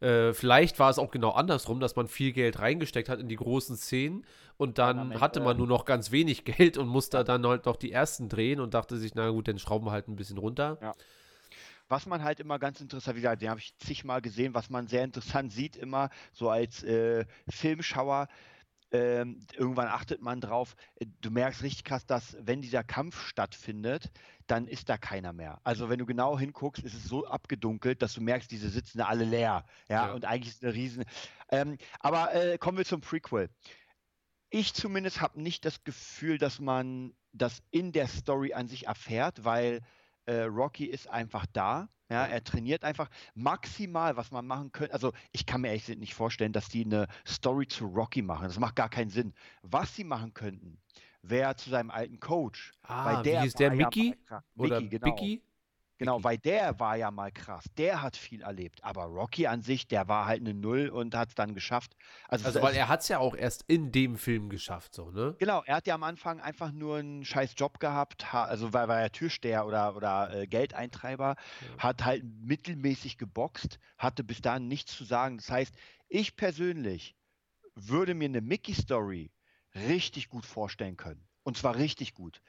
Ja. Äh, vielleicht war es auch genau andersrum, dass man viel Geld reingesteckt hat in die großen Szenen und Dann am hatte man nur noch ganz wenig Geld und musste dann halt noch die ersten drehen und dachte sich, na gut, dann schrauben wir halt ein bisschen runter. Ja. Was man halt immer ganz interessant, wie gesagt, den habe ich zigmal gesehen, was man sehr interessant sieht, immer so als äh, Filmschauer. Ähm, irgendwann achtet man drauf. äh, Du merkst richtig krass, dass wenn dieser Kampf stattfindet, dann ist da keiner mehr. Also wenn du genau hinguckst, ist es so abgedunkelt, dass du merkst, diese sitzen da alle leer. Ja, Ja. und eigentlich ist eine riesen. Ähm, aber äh, kommen wir zum Prequel. Ich zumindest habe nicht das Gefühl, dass man das in der Story an sich erfährt, weil äh, Rocky ist einfach da. Ja, er trainiert einfach maximal, was man machen könnte. Also ich kann mir ehrlich nicht vorstellen, dass die eine Story zu Rocky machen. Das macht gar keinen Sinn. Was sie machen könnten, wäre zu seinem alten Coach. Ah, weil der wie hieß der, Mickey? Oder Mickey, genau. Bicky? Genau, weil der war ja mal krass. Der hat viel erlebt. Aber Rocky an sich, der war halt eine Null und hat es dann geschafft. Also, Also, weil er hat es ja auch erst in dem Film geschafft, so, ne? Genau, er hat ja am Anfang einfach nur einen scheiß Job gehabt, ha- also weil war er Türsteher oder, oder äh, Geldeintreiber, hat halt mittelmäßig geboxt, hatte bis dahin nichts zu sagen. Das heißt, ich persönlich würde mir eine Mickey-Story richtig gut vorstellen können. Und zwar richtig gut.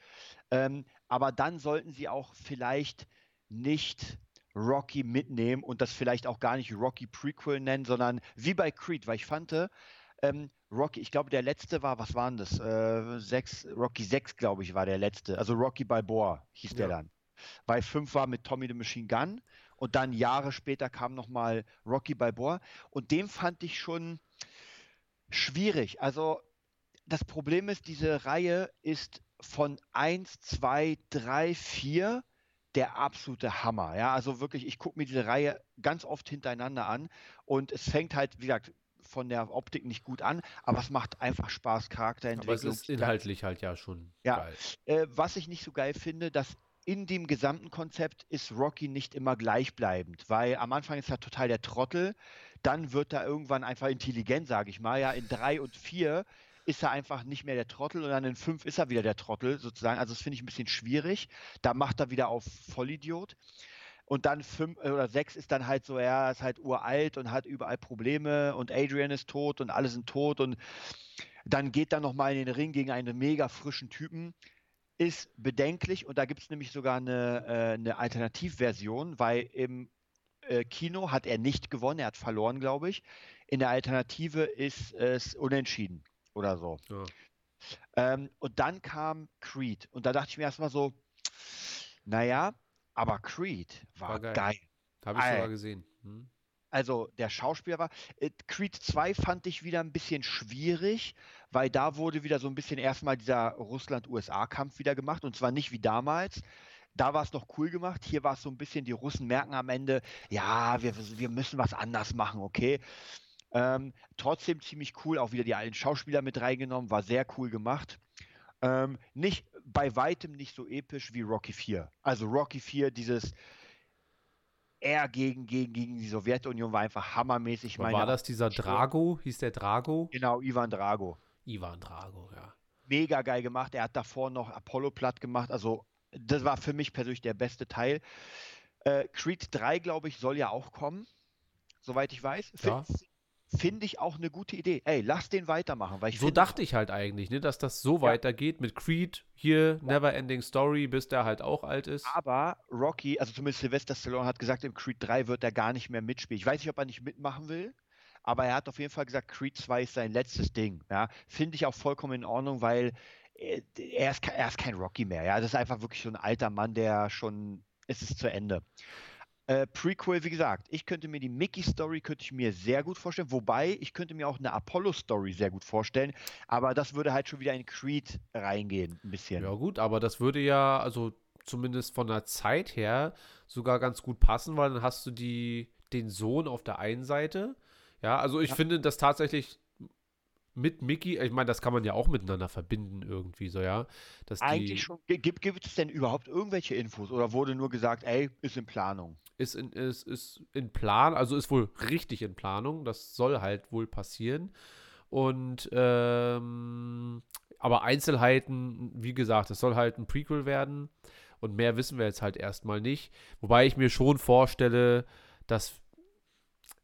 Ähm, aber dann sollten sie auch vielleicht nicht Rocky mitnehmen und das vielleicht auch gar nicht Rocky Prequel nennen, sondern wie bei Creed, weil ich fand, ähm, Rocky, ich glaube, der letzte war, was waren das? Äh, sechs, Rocky 6, glaube ich, war der letzte. Also Rocky Balboa hieß der Ja. dann. Weil 5 war mit Tommy the Machine Gun und dann Jahre später kam nochmal Rocky Balboa und den fand ich schon schwierig. Also das Problem ist, diese Reihe ist von 1, 2, 3, 4 der absolute Hammer. Ja, also wirklich, ich gucke mir diese Reihe ganz oft hintereinander an und es fängt halt, wie gesagt, von der Optik nicht gut an, aber es macht einfach Spaß, Aber es Charakterentwicklung. ist inhaltlich halt ja schon Ja. geil. Äh, was ich nicht so geil finde, dass in dem gesamten Konzept ist Rocky nicht immer gleichbleibend, weil am Anfang ist er total der Trottel, dann wird er irgendwann einfach intelligent, sage ich mal. Ja, in drei und vier ist er einfach nicht mehr der Trottel und dann in fünf ist er wieder der Trottel sozusagen. Also das finde ich ein bisschen schwierig. Da macht er wieder auf Vollidiot. Und dann fünf äh, oder sechs ist dann halt so, er ist halt uralt und hat überall Probleme und Adrian ist tot und alle sind tot und dann geht er nochmal in den Ring gegen einen mega frischen Typen. Ist bedenklich und da gibt es nämlich sogar eine, äh, eine Alternativversion, weil im äh, Kino hat er nicht gewonnen, er hat verloren, glaube ich. In der Alternative ist es unentschieden oder so. Ja. Ähm, und dann kam Creed und da dachte ich mir erstmal so, naja, aber Creed war, War geil. geil. Habe ich Ei. sogar gesehen. Hm? Also der Schauspieler war. äh, Creed 2 fand ich wieder ein bisschen schwierig, weil da wurde wieder so ein bisschen erstmal dieser Russland-USA-Kampf wieder gemacht und zwar nicht wie damals. Da war es noch cool gemacht. Hier war es so ein bisschen, die Russen merken am Ende, ja, wir, wir müssen was anders machen, okay. Ähm, trotzdem ziemlich cool, auch wieder die alten Schauspieler mit reingenommen, war sehr cool gemacht. Ähm, nicht, bei weitem nicht so episch wie Rocky 4. Also Rocky 4, dieses er gegen, gegen, gegen die Sowjetunion war einfach hammermäßig. War das dieser Drago? Hieß der Drago? Genau, Ivan Drago. Ivan Drago, ja. Mega geil gemacht. Er hat davor noch Apollo platt gemacht. Also, das war für mich persönlich der beste Teil. Äh, Creed 3, glaube ich, soll ja auch kommen. Soweit ich weiß. Ja. Finde ich auch eine gute Idee. Ey, lass den weitermachen, weil ich So dachte ich halt eigentlich, ne, dass das so weitergeht mit Creed hier, Never Ending Story, bis der halt auch alt ist. Aber Rocky, also zumindest Sylvester Stallone hat gesagt, im Creed 3 wird er gar nicht mehr mitspielen. Ich weiß nicht, ob er nicht mitmachen will, aber er hat auf jeden Fall gesagt, Creed 2 ist sein letztes Ding. Ja, finde ich auch vollkommen in Ordnung, weil äh, er ist, er ist kein Rocky mehr. Ja, das ist einfach wirklich so ein alter Mann, der schon, es ist zu Ende. Äh, Prequel, wie gesagt, ich könnte mir die Mickey-Story könnte ich mir sehr gut vorstellen, wobei ich könnte mir auch eine Apollo-Story sehr gut vorstellen, aber das würde halt schon wieder in Creed reingehen, ein bisschen. Ja, gut, aber das würde ja, also zumindest von der Zeit her, sogar ganz gut passen, weil dann hast du die, den Sohn auf der einen Seite. Ja, also ich finde das tatsächlich mit Mickey, ich meine, das kann man ja auch miteinander verbinden irgendwie so, ja. Dass Eigentlich schon. Gi- Gibt, gibt es denn überhaupt irgendwelche Infos oder wurde nur gesagt, ey, ist in Planung? ist in, ist, ist in Plan, also ist wohl richtig in Planung. Das soll halt wohl passieren. Und ähm, aber Einzelheiten, wie gesagt, es soll halt ein Prequel werden. Und mehr wissen wir jetzt halt erstmal nicht. Wobei ich mir schon vorstelle, dass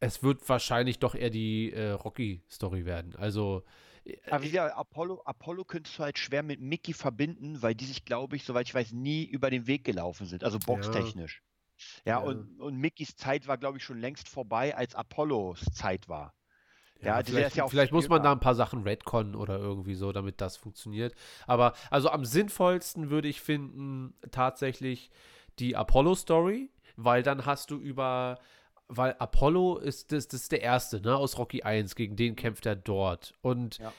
es wird wahrscheinlich doch eher die äh, Rocky-Story werden. Also äh, Aber wie gesagt, Apollo, Apollo könntest du halt schwer mit Mickey verbinden, weil die sich, glaube ich, soweit ich weiß, nie über den Weg gelaufen sind, also boxtechnisch. Ja, Ja. Und, und Mickys Zeit war, glaube ich, schon längst vorbei, als Apollos Zeit war. Ja, der vielleicht, ja vielleicht viel muss man da ein paar Sachen retconnen oder irgendwie so, damit das funktioniert. Aber also am sinnvollsten würde ich finden tatsächlich die Apollo-Story, weil dann hast du über, weil Apollo ist das, das ist der erste, ne, aus Rocky 1, gegen den kämpft er dort. Und Ja.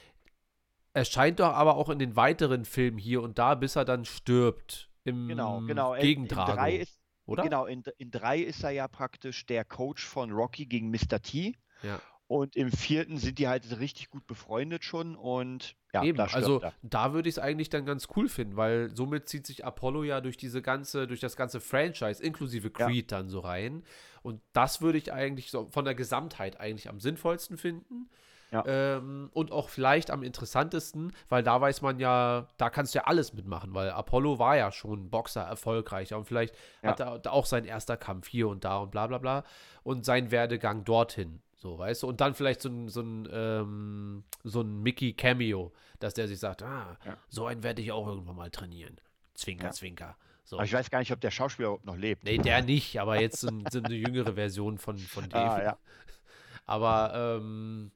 er scheint doch aber auch in den weiteren Filmen hier und da, bis er dann stirbt, im Genau, genau. In, gegen in drei ist, oder? Genau, in, in drei ist er ja praktisch der Coach von Rocky gegen Mr. T. Ja. Und im vierten sind die halt richtig gut befreundet schon und ja, Eben, also er. da würde ich es eigentlich dann ganz cool finden, weil somit zieht sich Apollo ja durch diese ganze, durch das ganze Franchise, inklusive Ja. Creed dann so rein. Und das würde ich eigentlich so von der Gesamtheit eigentlich am sinnvollsten finden. Ja. Ähm, und auch vielleicht am interessantesten, weil da weiß man ja, da kannst du ja alles mitmachen, weil Apollo war ja schon Boxer erfolgreicher und vielleicht Ja. hat er auch sein erster Kampf hier und da und bla bla bla und sein Werdegang dorthin. So, weißt du? Und dann vielleicht so ein, so ein, ähm, so ein Mickey-Cameo, dass der sich sagt, ah, Ja. so einen werde ich auch irgendwann mal trainieren. Zwinker, Ja. zwinker. So. Aber ich weiß gar nicht, ob der Schauspieler überhaupt noch lebt. Nee, der nicht, aber jetzt so, ein- so eine jüngere Version von, von dem. Ah, ja. Aber ähm,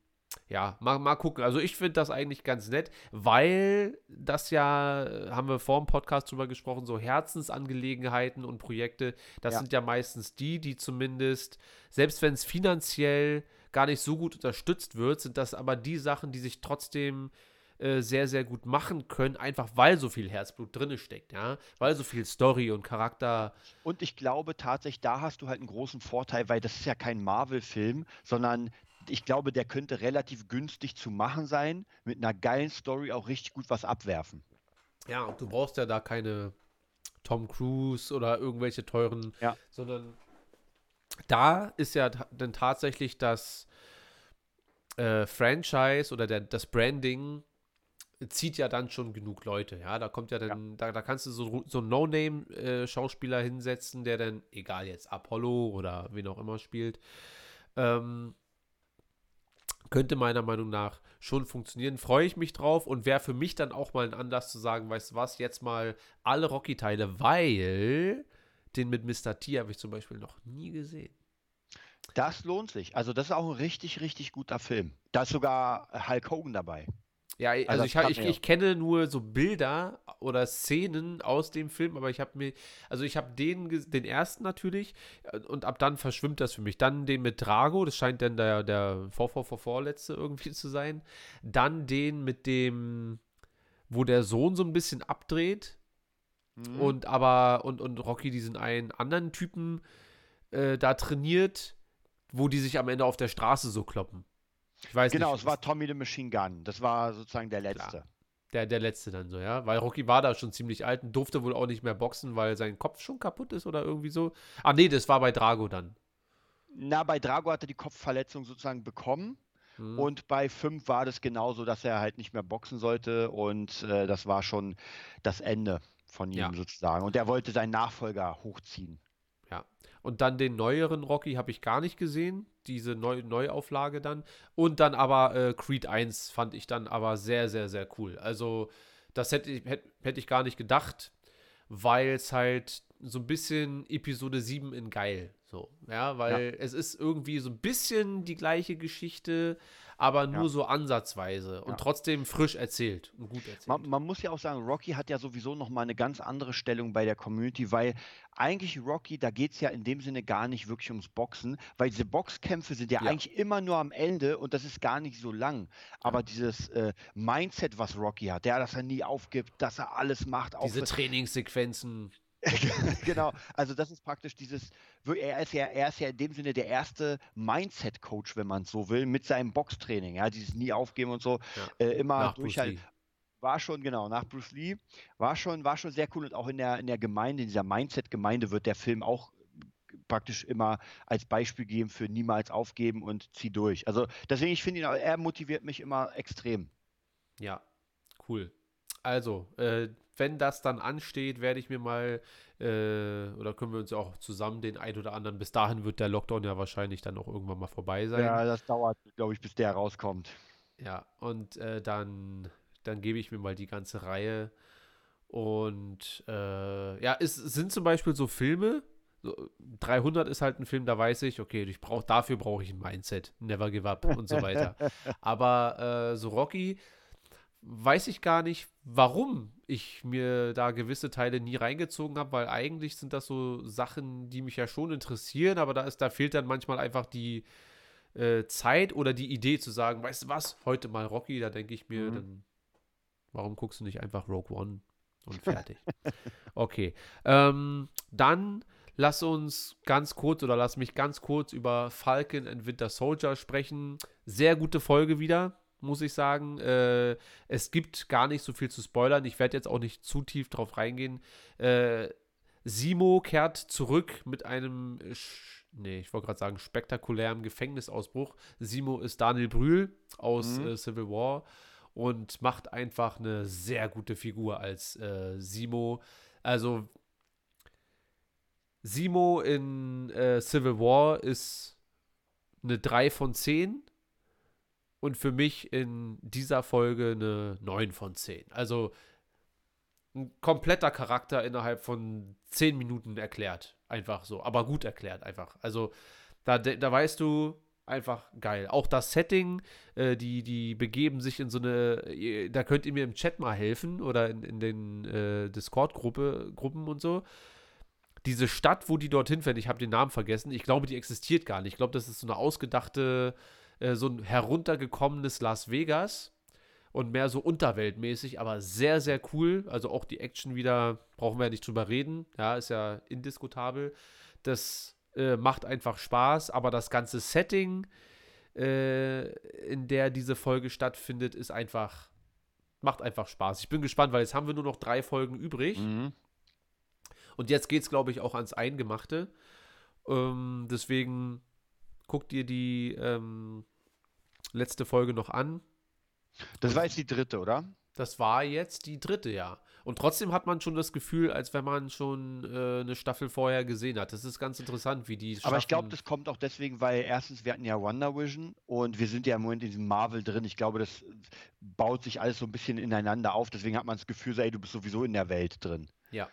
ja, mal, mal gucken. Also ich finde das eigentlich ganz nett, weil das ja, äh, haben wir vor dem Podcast drüber gesprochen, so Herzensangelegenheiten und Projekte, das Ja. sind ja meistens die, die zumindest, selbst wenn es finanziell gar nicht so gut unterstützt wird, sind das aber die Sachen, die sich trotzdem äh, sehr, sehr gut machen können, einfach weil so viel Herzblut drin steckt, ja, weil so viel Story und Charakter Und ich glaube tatsächlich, da hast du halt einen großen Vorteil, weil das ist ja kein Marvel-Film, sondern ich glaube, der könnte relativ günstig zu machen sein, mit einer geilen Story auch richtig gut was abwerfen. Ja, und du brauchst ja da keine Tom Cruise oder irgendwelche teuren, Ja. sondern da ist ja dann tatsächlich das äh, Franchise oder der, das Branding zieht ja dann schon genug Leute, ja. Da kommt ja dann, Da, da kannst du so, so einen No-Name-Schauspieler hinsetzen, der dann, egal jetzt Apollo oder wen auch immer spielt, ähm, könnte meiner Meinung nach schon funktionieren. Freue ich mich drauf und wäre für mich dann auch mal ein Anlass zu sagen, weißt du was, jetzt mal alle Rocky-Teile, weil den mit Mr. T habe ich zum Beispiel noch nie gesehen. Das lohnt sich. Also das ist auch ein richtig, richtig guter Film. Da ist sogar Hulk Hogan dabei. Ja, also, Also ich, ha- das ich, ich kenne nur so Bilder oder Szenen aus dem Film, aber ich habe mir, also ich habe den, den ersten natürlich äh, und ab dann verschwimmt das für mich. Dann den mit Drago, das scheint dann der, der vorvorvorvorletzte irgendwie zu sein. Dann den mit dem, wo der Sohn so ein bisschen abdreht Mhm. und aber, und, und Rocky diesen einen anderen Typen äh, da trainiert, wo die sich am Ende auf der Straße so kloppen. Ich weiß genau, nicht. es war Tommy the Machine Gun. Das war sozusagen der letzte. Der, der letzte dann so, ja. Weil Rocky war da schon ziemlich alt und durfte wohl auch nicht mehr boxen, weil sein Kopf schon kaputt ist oder irgendwie so. Ah, nee, das war bei Drago dann. Na, bei Drago hat er die Kopfverletzung sozusagen bekommen. Hm. Und bei 5 war das genauso, dass er halt nicht mehr boxen sollte. Und äh, das war schon das Ende von ihm Ja. sozusagen. Und er wollte seinen Nachfolger hochziehen. Ja. Und dann den neueren Rocky habe ich gar nicht gesehen. Diese Neu Neuauflage dann. Und dann aber äh, Creed 1 fand ich dann aber sehr, sehr, sehr cool. Also, das hätte ich, hätte, hätte ich gar nicht gedacht, weil es halt so ein bisschen Episode 7 in geil. So, ja, weil es ist irgendwie so ein bisschen die gleiche Geschichte, aber nur Ja. so ansatzweise und Ja. trotzdem frisch erzählt und gut erzählt. Man, man muss ja auch sagen, Rocky hat ja sowieso nochmal eine ganz andere Stellung bei der Community, weil eigentlich Rocky, da geht es ja in dem Sinne gar nicht wirklich ums Boxen, weil diese Boxkämpfe sind ja, Ja. eigentlich immer nur am Ende und das ist gar nicht so lang. Aber dieses äh, Mindset, was Rocky hat, ja, dass er nie aufgibt, dass er alles macht, auch Diese Trainingssequenzen. genau, also das ist praktisch dieses, er ist ja, er ist ja in dem Sinne der erste Mindset-Coach, wenn man es so will, mit seinem Boxtraining, ja, dieses nie aufgeben und so, ja. äh, immer Nach durchhalten. War schon, genau, nach Bruce Lee, war schon, war schon sehr cool und auch in der, in der Gemeinde, in dieser Mindset-Gemeinde wird der Film auch praktisch immer als Beispiel geben für niemals aufgeben und zieh durch. Also deswegen, ich finde ihn, er motiviert mich immer extrem. Ja, cool. Also, äh, wenn das dann ansteht, werde ich mir mal, äh, oder können wir uns auch zusammen den ein oder anderen, bis dahin wird der Lockdown ja wahrscheinlich dann auch irgendwann mal vorbei sein. Ja, das dauert, glaube ich, bis der rauskommt. Ja, und äh, dann, dann gebe ich mir mal die ganze Reihe. Und äh, ja, es sind zum Beispiel so Filme, so, 300 ist halt ein Film, da weiß ich, okay, ich brauch, dafür brauche ich ein Mindset, never give up und so weiter. Aber äh, so Rocky, weiß ich gar nicht, warum ich mir da gewisse Teile nie reingezogen habe, weil eigentlich sind das so Sachen, die mich ja schon interessieren, aber da ist, da fehlt dann manchmal einfach die äh, Zeit oder die Idee zu sagen, weißt du was, heute mal Rocky, da denke ich mir, mhm. dann warum guckst du nicht einfach Rogue One und fertig. okay. Ähm, dann lass uns ganz kurz oder lass mich ganz kurz über Falcon and Winter Soldier sprechen. Sehr gute Folge wieder muss ich sagen. Äh, es gibt gar nicht so viel zu spoilern. Ich werde jetzt auch nicht zu tief drauf reingehen. Äh, Simo kehrt zurück mit einem, nee, ich wollte gerade sagen, spektakulären Gefängnisausbruch. Simo ist Daniel Brühl aus mhm. äh, Civil War und macht einfach eine sehr gute Figur als äh, Simo. Also Simo in äh, Civil War ist eine 3 von 10 und für mich in dieser Folge eine 9 von 10. Also ein kompletter Charakter innerhalb von 10 Minuten erklärt. Einfach so, aber gut erklärt einfach. Also da, da weißt du, einfach geil. Auch das Setting, äh, die, die begeben sich in so eine, da könnt ihr mir im Chat mal helfen oder in, in den äh, Discord-Gruppen und so. Diese Stadt, wo die dorthin fährt, ich habe den Namen vergessen, ich glaube, die existiert gar nicht. Ich glaube, das ist so eine ausgedachte äh, so ein heruntergekommenes Las Vegas und mehr so unterweltmäßig, aber sehr, sehr cool. Also auch die Action wieder, brauchen wir ja nicht drüber reden, ja, ist ja indiskutabel. Das äh, macht einfach Spaß, aber das ganze Setting, äh, in der diese Folge stattfindet, ist einfach, macht einfach Spaß. Ich bin gespannt, weil jetzt haben wir nur noch drei Folgen übrig. Mhm. Und jetzt geht es, glaube ich, auch ans Eingemachte. Ähm, deswegen guck dir die ähm, letzte Folge noch an. Das war jetzt die dritte, oder? Das war jetzt die dritte, ja. Und trotzdem hat man schon das Gefühl, als wenn man schon äh, eine Staffel vorher gesehen hat. Das ist ganz interessant, wie die. Staffeln Aber ich glaube, das kommt auch deswegen, weil erstens, wir hatten ja Wonder Vision und wir sind ja im Moment in diesem Marvel drin. Ich glaube, das baut sich alles so ein bisschen ineinander auf. Deswegen hat man das Gefühl, so, ey, du bist sowieso in der Welt drin. Ja.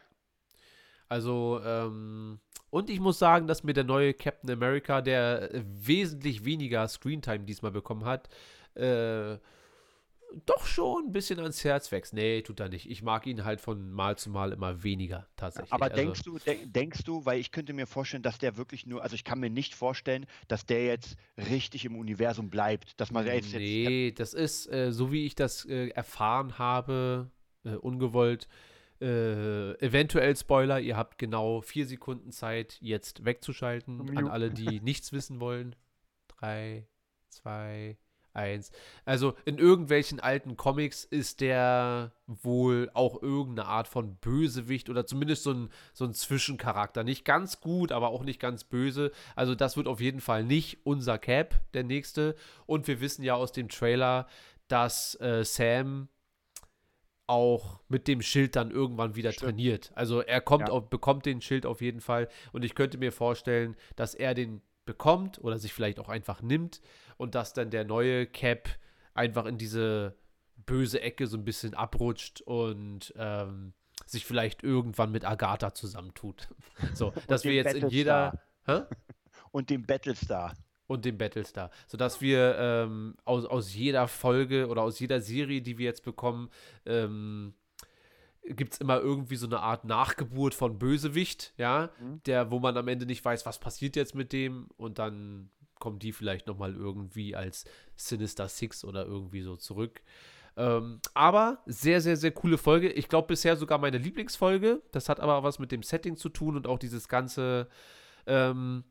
Also, ähm, und ich muss sagen, dass mir der neue Captain America, der wesentlich weniger Screentime diesmal bekommen hat, äh, doch schon ein bisschen ans Herz wächst. Nee, tut er nicht. Ich mag ihn halt von Mal zu Mal immer weniger tatsächlich. Aber also, denkst du, de denkst du, weil ich könnte mir vorstellen, dass der wirklich nur, also ich kann mir nicht vorstellen, dass der jetzt richtig im Universum bleibt, dass man jetzt Nee, jetzt, das ist, äh, so wie ich das äh, erfahren habe, äh, ungewollt, äh, eventuell Spoiler, ihr habt genau vier Sekunden Zeit, jetzt wegzuschalten. An alle, die nichts wissen wollen. Drei, zwei, eins. Also in irgendwelchen alten Comics ist der wohl auch irgendeine Art von Bösewicht oder zumindest so ein, so ein Zwischencharakter. Nicht ganz gut, aber auch nicht ganz böse. Also das wird auf jeden Fall nicht unser Cap, der nächste. Und wir wissen ja aus dem Trailer, dass äh, Sam auch mit dem Schild dann irgendwann wieder Stimmt. trainiert. Also er kommt ja. auf, bekommt den Schild auf jeden Fall und ich könnte mir vorstellen, dass er den bekommt oder sich vielleicht auch einfach nimmt und dass dann der neue Cap einfach in diese böse Ecke so ein bisschen abrutscht und ähm, sich vielleicht irgendwann mit Agatha zusammentut. So, dass wir jetzt in jeder. Hä? Und dem Battlestar und dem Battlestar. Sodass wir ähm, aus, aus jeder Folge oder aus jeder Serie, die wir jetzt bekommen, ähm, gibt es immer irgendwie so eine Art Nachgeburt von Bösewicht, ja, mhm. der, wo man am Ende nicht weiß, was passiert jetzt mit dem und dann kommt die vielleicht nochmal irgendwie als Sinister Six oder irgendwie so zurück. Ähm, aber sehr, sehr, sehr coole Folge. Ich glaube bisher sogar meine Lieblingsfolge. Das hat aber was mit dem Setting zu tun und auch dieses ganze. Ähm,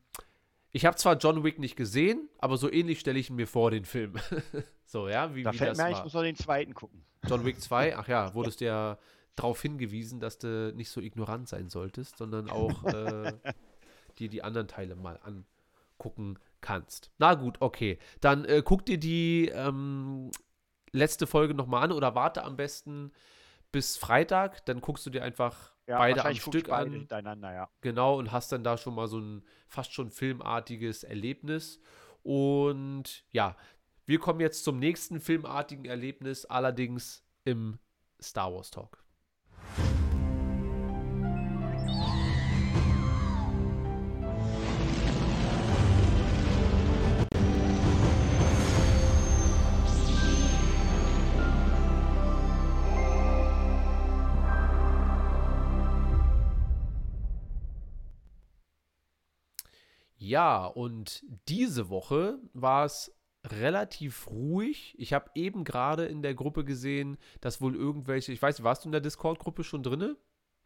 ich habe zwar John Wick nicht gesehen, aber so ähnlich stelle ich ihn mir vor, den Film. so, ja, wie, Da wie fällt das mir ein, ich muss noch den zweiten gucken. John Wick 2, ach ja, wurdest du ja darauf hingewiesen, dass du nicht so ignorant sein solltest, sondern auch äh, dir die anderen Teile mal angucken kannst. Na gut, okay. Dann äh, guck dir die ähm, letzte Folge nochmal an oder warte am besten bis Freitag. Dann guckst du dir einfach Ja, beide am Stück beide an. hintereinander, ja. Genau, und hast dann da schon mal so ein fast schon filmartiges Erlebnis. Und ja, wir kommen jetzt zum nächsten filmartigen Erlebnis, allerdings im Star Wars Talk. Ja, und diese Woche war es relativ ruhig. Ich habe eben gerade in der Gruppe gesehen, dass wohl irgendwelche, ich weiß warst du in der Discord-Gruppe schon drinne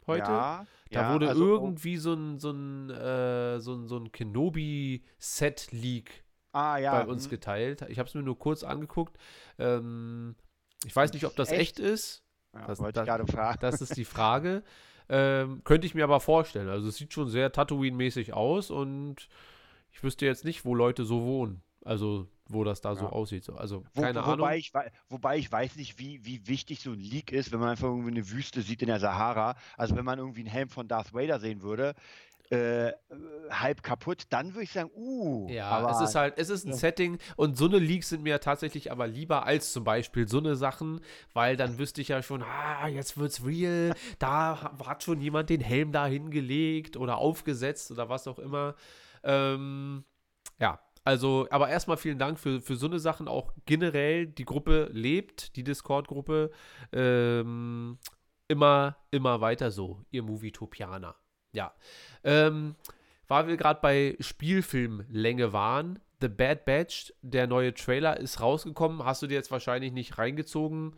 heute? Ja, Da ja, wurde also, irgendwie so ein, so ein, äh, so ein, so ein Kenobi-Set-Leak ah, ja, bei uns hm. geteilt. Ich habe es mir nur kurz angeguckt. Ähm, ich weiß nicht, ob das echt, Echt? ist. Das- wollte ich gerade fragen. Das ist die Frage. ähm, könnte ich mir aber vorstellen. Also es sieht schon sehr Tatooine-mäßig aus und ich wüsste jetzt nicht, wo Leute so wohnen. Also wo das da so Ja. aussieht. So. Also Wo, keine wobei, Ahnung. Ich, wobei ich weiß nicht, wie, wie wichtig so ein Leak ist, wenn man einfach irgendwie eine Wüste sieht in der Sahara. Also wenn man irgendwie einen Helm von Darth Vader sehen würde, äh, halb kaputt, dann würde ich sagen, uh, Ja, aber es ist halt, es ist ein Ja. Setting und so eine Leaks sind mir tatsächlich aber lieber als zum Beispiel so eine Sachen, weil dann wüsste ich ja schon, ah, jetzt wird's real, da ha- hat schon jemand den Helm da hingelegt oder aufgesetzt oder was auch immer. Ähm, ja, also, aber erstmal vielen Dank für, für so eine Sachen. Auch generell, die Gruppe lebt, die Discord-Gruppe. Ähm, immer, immer weiter so, ihr Movietopianer. Ja. Ähm, weil wir gerade bei Spielfilmlänge waren, The Bad Batch, der neue Trailer ist rausgekommen. Hast du dir jetzt wahrscheinlich nicht reingezogen?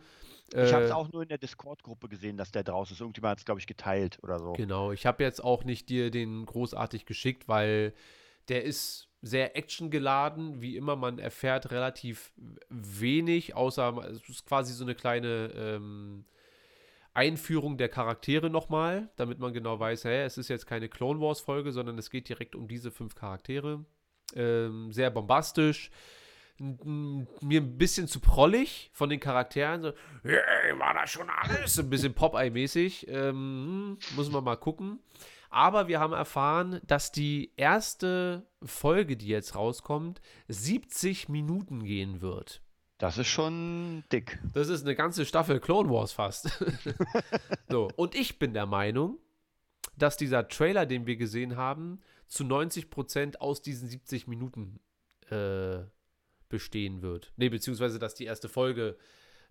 Ich habe es Äh, auch nur in der Discord-Gruppe gesehen, dass der draußen ist. Irgendjemand hat es, glaube ich, geteilt oder so. Genau, ich habe jetzt auch nicht dir den großartig geschickt, weil der ist sehr actiongeladen. Wie immer, man erfährt relativ wenig, außer es ist quasi so eine kleine ähm, Einführung der Charaktere nochmal, damit man genau weiß, hä, es ist jetzt keine Clone Wars-Folge, sondern es geht direkt um diese fünf Charaktere. Ähm, sehr bombastisch. Mir ein bisschen zu prollig von den Charakteren. So, hey, war das schon alles? Ein bisschen Popeye-mäßig. Ähm, hm, muss man mal gucken. Aber wir haben erfahren, dass die erste Folge, die jetzt rauskommt, 70 Minuten gehen wird. Das ist schon dick. Das ist eine ganze Staffel Clone Wars fast. so, und ich bin der Meinung, dass dieser Trailer, den wir gesehen haben, zu 90% aus diesen 70 Minuten äh, bestehen wird. Ne, beziehungsweise, dass die erste Folge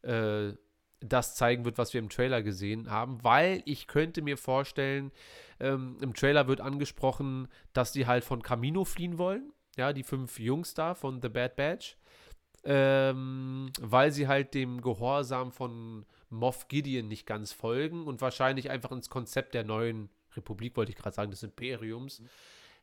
äh, das zeigen wird, was wir im Trailer gesehen haben, weil ich könnte mir vorstellen, ähm, im Trailer wird angesprochen, dass die halt von Camino fliehen wollen. Ja, die fünf Jungs da von The Bad Batch ähm, weil sie halt dem Gehorsam von Moff Gideon nicht ganz folgen und wahrscheinlich einfach ins Konzept der neuen Republik, wollte ich gerade sagen, des Imperiums,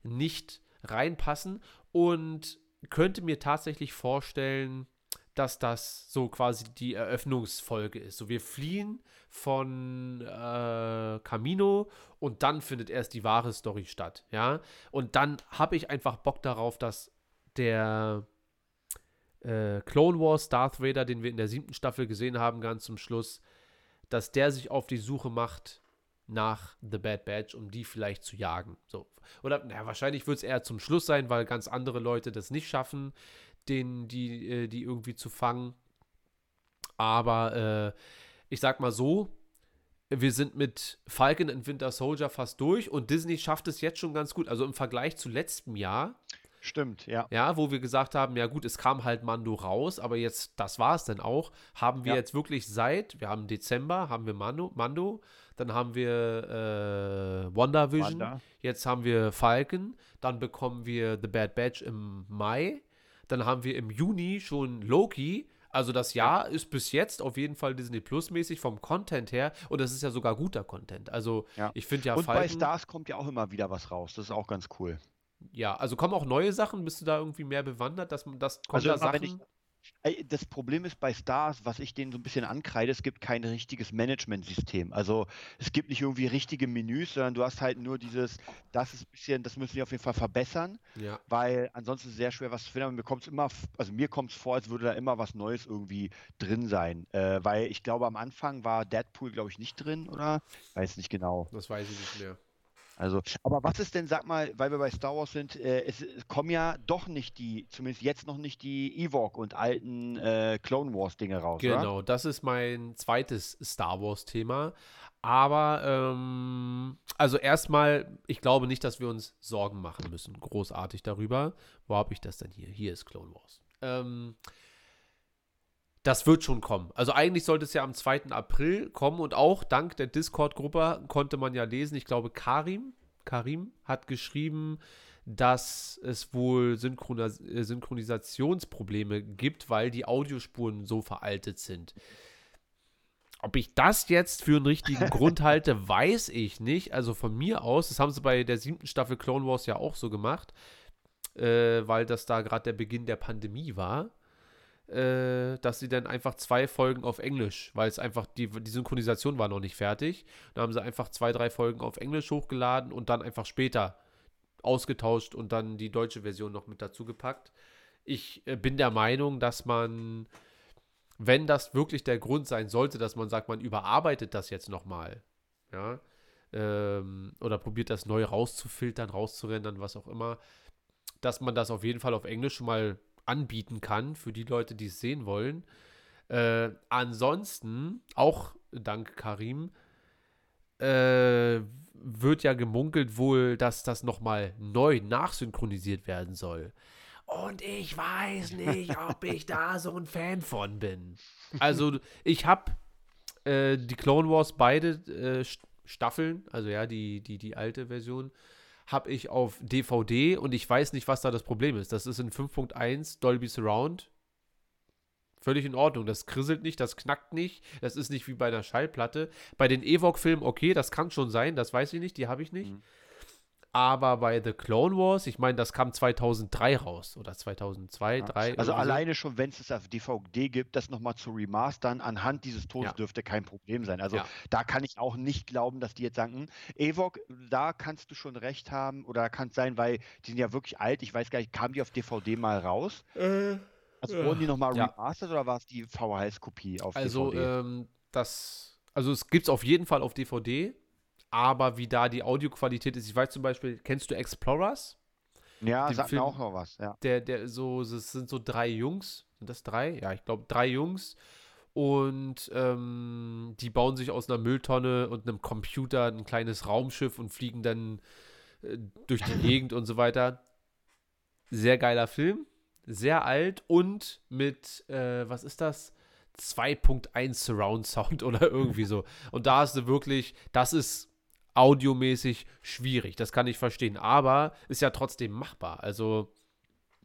nicht reinpassen und könnte mir tatsächlich vorstellen, dass das so quasi die Eröffnungsfolge ist. So, wir fliehen von äh, Camino und dann findet erst die wahre Story statt, ja. Und dann habe ich einfach Bock darauf, dass der äh, Clone Wars Darth Vader, den wir in der siebten Staffel gesehen haben, ganz zum Schluss, dass der sich auf die Suche macht nach The Bad Batch, um die vielleicht zu jagen. So. Oder naja, wahrscheinlich wird es eher zum Schluss sein, weil ganz andere Leute das nicht schaffen, den, die, äh, die irgendwie zu fangen. Aber äh, ich sag mal so, wir sind mit Falcon and Winter Soldier fast durch und Disney schafft es jetzt schon ganz gut. Also im Vergleich zu letztem Jahr Stimmt, ja. ja, wo wir gesagt haben, ja gut, es kam halt Mando raus, aber jetzt, das war es dann auch, haben wir Ja. jetzt wirklich seit, wir haben Dezember, haben wir Mando, Mando dann haben wir äh, WandaVision, Wanda. jetzt haben wir Falcon, dann bekommen wir The Bad Batch im Mai, dann haben wir im Juni schon Loki, Also das Jahr ist bis jetzt auf jeden Fall Disney Plus mäßig vom Content her und das ist ja sogar guter Content. Also Ja. ich finde ja Und bei Falcon, Stars kommt ja auch immer wieder was raus. Das ist auch ganz cool. Ja, also kommen auch neue Sachen. Bist du da irgendwie mehr bewandert, dass man das kommt Also da Sachen? Ey, Das Problem ist bei Stars, was ich denen so ein bisschen ankreide, es gibt kein richtiges Managementsystem. Also es gibt nicht irgendwie richtige Menüs, sondern du hast halt nur dieses, das ist ein bisschen, das müssen wir auf jeden Fall verbessern, ja. weil ansonsten ist es sehr schwer was zu finden. Aber mir kommt es immer, also mir kommt es vor, als würde da immer was Neues irgendwie drin sein. Äh, weil ich glaube, am Anfang war Deadpool, glaube ich, nicht drin, oder? Weiß nicht genau. Das weiß ich nicht mehr. Also, aber was ist denn, sag mal, weil wir bei Star Wars sind, äh, es, es kommen ja doch nicht die, zumindest jetzt noch nicht die Ewok und alten äh, Clone Wars Dinge raus, oder? Genau, das ist mein zweites Star Wars-Thema. Aber, ähm, also erstmal, ich glaube nicht, dass wir uns Sorgen machen müssen, großartig darüber. Wo habe ich das denn hier? Hier ist Clone Wars. Ähm, das wird schon kommen. Also eigentlich sollte es ja am 2. April kommen und auch dank der Discord-Gruppe konnte man ja lesen, ich glaube Karim, Karim hat geschrieben, dass es wohl Synchronis äh, Synchronisationsprobleme gibt, weil die Audiospuren so veraltet sind. Ob ich das jetzt für einen richtigen Grund halte, weiß ich nicht. Also von mir aus, das haben sie bei der siebten Staffel Clone Wars ja auch so gemacht, äh, weil das da gerade der Beginn der Pandemie war, äh, dass sie dann einfach zwei Folgen auf Englisch, weil es einfach, die, die Synchronisation war noch nicht fertig. Da haben sie einfach zwei, drei Folgen auf Englisch hochgeladen und dann einfach später ausgetauscht und dann die deutsche Version noch mit dazu gepackt. Ich äh, bin der Meinung, dass man, wenn das wirklich der Grund sein sollte, dass man sagt, man überarbeitet das jetzt nochmal, ja, ähm, oder probiert das neu rauszufiltern, rauszurendern, was auch immer, dass man das auf jeden Fall auf Englisch schon mal anbieten kann für die Leute, die es sehen wollen. Äh, ansonsten, auch dank Karim, äh, wird ja gemunkelt wohl, dass das nochmal neu nachsynchronisiert werden soll. Und ich weiß nicht, ob ich da so ein Fan von bin. Also, ich habe äh, die Clone Wars beide äh, St- Staffeln, also ja, die, die, die alte Version, habe ich auf DVD und ich weiß nicht, was da das Problem ist. Das ist in 5.1 Dolby Surround. Völlig in Ordnung. Das krisselt nicht, das knackt nicht. Das ist nicht wie bei einer Schallplatte. Bei den Ewok-Filmen, okay, das kann schon sein, das weiß ich nicht, die habe ich nicht. Mhm. Aber bei The Clone Wars, ich meine, das kam 2003 raus oder 2002, Ja. 2003. Also irgendwie so. alleine schon, wenn es es auf DVD gibt, das nochmal zu remastern anhand dieses Tons Ja. dürfte kein Problem sein. Also Ja. da kann ich auch nicht glauben, dass die jetzt sagen, hm, Evok, da kannst du schon recht haben oder kann es sein, weil die sind ja wirklich alt. Ich weiß gar nicht, kamen die auf DVD mal raus? Also Äh, wurden die nochmal ja. remastert oder war es die VHS-Kopie auf Also, DVD? ähm, das, also es gibt es auf jeden Fall auf DVD, aber wie da die Audioqualität ist, ich weiß zum Beispiel, kennst du Explorers? ja, sagt Film- mir auch noch was, ja. Der, der, so, es sind so drei Jungs, sind das drei? Ja, ich glaube drei Jungs und ähm, die bauen sich aus einer Mülltonne und einem Computer ein kleines Raumschiff und fliegen dann äh, durch die Gegend und so weiter. Sehr geiler Film, sehr alt und mit, äh, was ist das? 2.1 Surround Sound oder irgendwie so. Und da hast du wirklich, das ist audiomäßig schwierig, das kann ich verstehen, aber ist ja trotzdem machbar. Also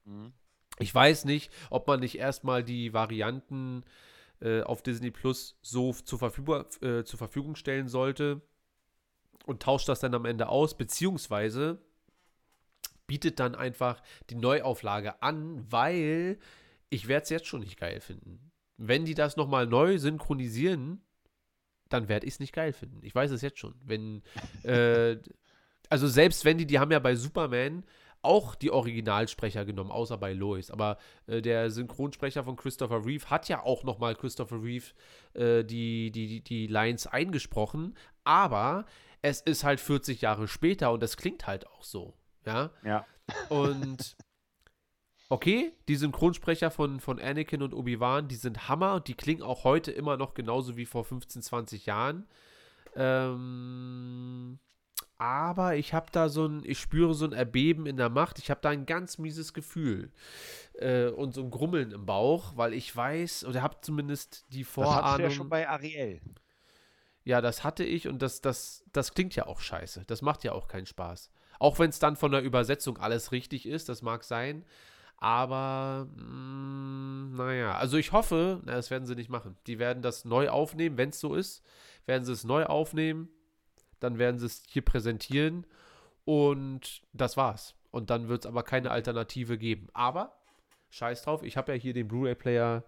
Mhm. ich weiß nicht, ob man nicht erstmal die Varianten äh, auf Disney Plus so zur, Verfügung, äh, zur Verfügung stellen sollte und tauscht das dann am Ende aus, beziehungsweise bietet dann einfach die Neuauflage an, weil ich werde es jetzt schon nicht geil finden. Wenn die das nochmal neu synchronisieren, dann werde ich es nicht geil finden. Ich weiß es jetzt schon. Wenn, äh, also selbst wenn die, die haben ja bei Superman auch die Originalsprecher genommen, außer bei Lois. Aber äh, der Synchronsprecher von Christopher Reeve hat ja auch nochmal Christopher Reeve äh, die, die, die, die Lines eingesprochen. Aber es ist halt 40 Jahre später und das klingt halt auch so. Ja. Ja. Und okay, die Synchronsprecher von, von Anakin und Obi-Wan, die sind Hammer und die klingen auch heute immer noch genauso wie vor 15, 20 Jahren. Ähm, aber ich habe da so ein, ich spüre so ein Erbeben in der Macht. Ich habe da ein ganz mieses Gefühl äh, und so ein Grummeln im Bauch, weil ich weiß, oder habe zumindest die Das hattest du Vorahnung. ja schon bei Ariel. Ja, das hatte ich und das, das, das klingt ja auch scheiße. Das macht ja auch keinen Spaß. Auch wenn es dann von der Übersetzung alles richtig ist, das mag sein. Aber, mh, naja, also ich hoffe, na, das werden sie nicht machen. Die werden das neu aufnehmen, wenn es so ist. Werden sie es neu aufnehmen, dann werden sie es hier präsentieren und das war's. Und dann wird es aber keine Alternative geben. Aber, scheiß drauf, ich habe ja hier den Blu-ray-Player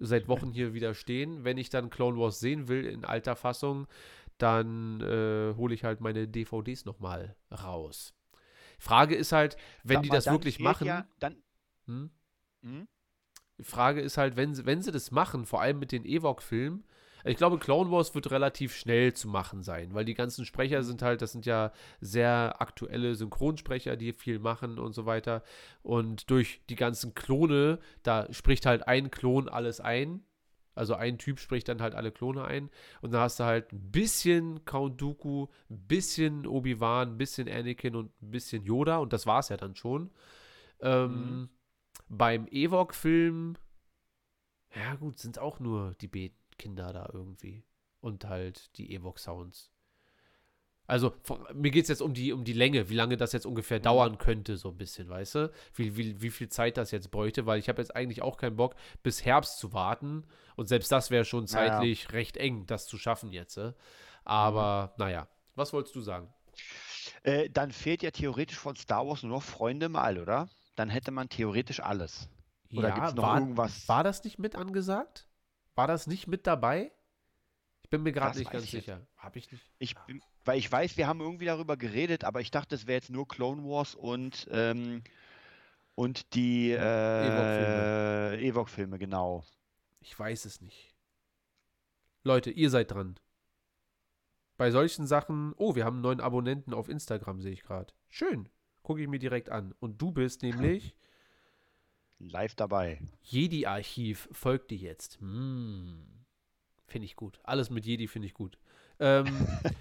seit Wochen hier wieder stehen. Wenn ich dann Clone Wars sehen will in alter Fassung, dann äh, hole ich halt meine DVDs nochmal raus. Frage ist halt, wenn Sag die mal, das wirklich machen. Ja, dann, Hm? hm? Die Frage ist halt, wenn, sie- wenn sie das machen, vor allem mit den Ewok-Filmen, ich glaube, Clone Wars wird relativ schnell zu machen sein, weil die ganzen Sprecher sind halt, das sind ja sehr aktuelle Synchronsprecher, die viel machen und so weiter. Und durch die ganzen Klone, da spricht halt ein Klon alles ein. Also ein Typ spricht dann halt alle Klone ein. Und dann hast du halt ein bisschen Count Dooku, ein bisschen Obi-Wan, ein bisschen Anakin und ein bisschen Yoda. Und das war's ja dann schon. Ähm, Mhm. Beim Ewok-Film, ja gut, sind auch nur die Kinder da irgendwie. Und halt die Ewok-Sounds. Also, von, mir geht es jetzt um die, um die Länge, wie lange das jetzt ungefähr dauern könnte, so ein bisschen, weißt du? Wie, wie, wie viel Zeit das jetzt bräuchte, weil ich habe jetzt eigentlich auch keinen Bock, bis Herbst zu warten. Und selbst das wäre schon Naja. zeitlich recht eng, das zu schaffen jetzt. äh. Aber, naja, was wolltest du sagen? Äh, dann fehlt ja theoretisch von Star Wars nur noch Freunde mal, oder? Dann hätte man theoretisch alles. Oder gibt's noch war, irgendwas? War das nicht mit angesagt? War das nicht mit dabei? Ich bin mir gerade nicht ganz sicher. Habe ich nicht? Ich, bin- weil ich weiß, wir haben irgendwie darüber geredet, aber ich dachte, es wäre jetzt nur Clone Wars und, ähm, und die äh, Ewok-Filme, genau. Ich weiß es nicht. Leute, ihr seid dran. Bei solchen Sachen. Oh, wir haben einen neuen Abonnenten auf Instagram, sehe ich gerade. Schön. Gucke ich mir direkt an. Und du bist nämlich Live dabei. Jedi-Archiv. Folgt dir jetzt. Hm. Finde ich gut. Alles mit Jedi finde ich gut. Ähm,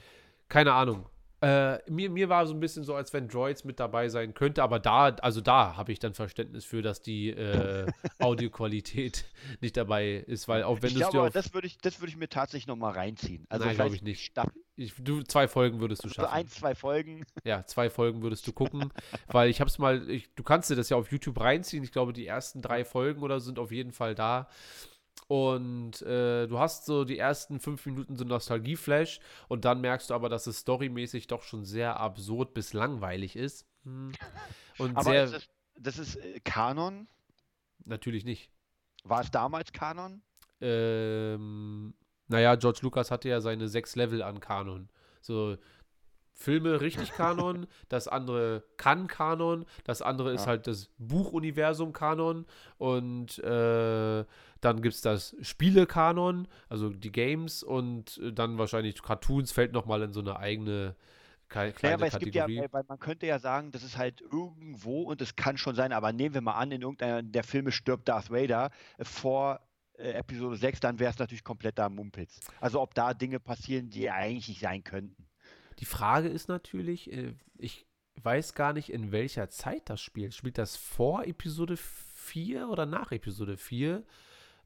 keine Ahnung. Äh, mir, mir war so ein bisschen so, als wenn Droids mit dabei sein könnte, aber da, also da habe ich dann Verständnis für, dass die äh, Audioqualität nicht dabei ist, weil auch wenn ich du glaube, das würde ich, das würde ich mir tatsächlich nochmal reinziehen. Also Nein, glaub vielleicht ich nicht. Staffel, ich, du, zwei Folgen würdest du schaffen. ein, zwei Folgen. Ja, zwei Folgen würdest du gucken, weil ich habe es mal, ich, du kannst dir das ja auf YouTube reinziehen. Ich glaube, die ersten drei Folgen oder so sind auf jeden Fall da. Und äh, du hast so die ersten fünf Minuten so Nostalgie-Flash und dann merkst du aber, dass es storymäßig doch schon sehr absurd bis langweilig ist. Hm. Und Aber sehr, ist das, das ist äh, Kanon? natürlich nicht. War es damals Kanon? Ähm, naja, George Lucas hatte ja seine sechs Level an Kanon. So Filme richtig Kanon, das andere kann Kanon, das andere ist Ja. halt das Buchuniversum Kanon und äh, dann gibt es das Spiele-Kanon, also die Games und äh, dann wahrscheinlich Cartoons fällt nochmal in so eine eigene ke- Naja, kleine aber es gibt ja, Kategorie. weil man könnte ja sagen, das ist halt irgendwo und es kann schon sein, aber nehmen wir mal an, in irgendeiner der Filme stirbt Darth Vader äh, vor äh, Episode 6, dann wäre es natürlich kompletter Mumpitz. Also ob da Dinge passieren, die eigentlich nicht sein könnten. Die Frage ist natürlich, äh, ich weiß gar nicht, in welcher Zeit das spielt. Spielt das vor Episode 4 oder nach Episode 4?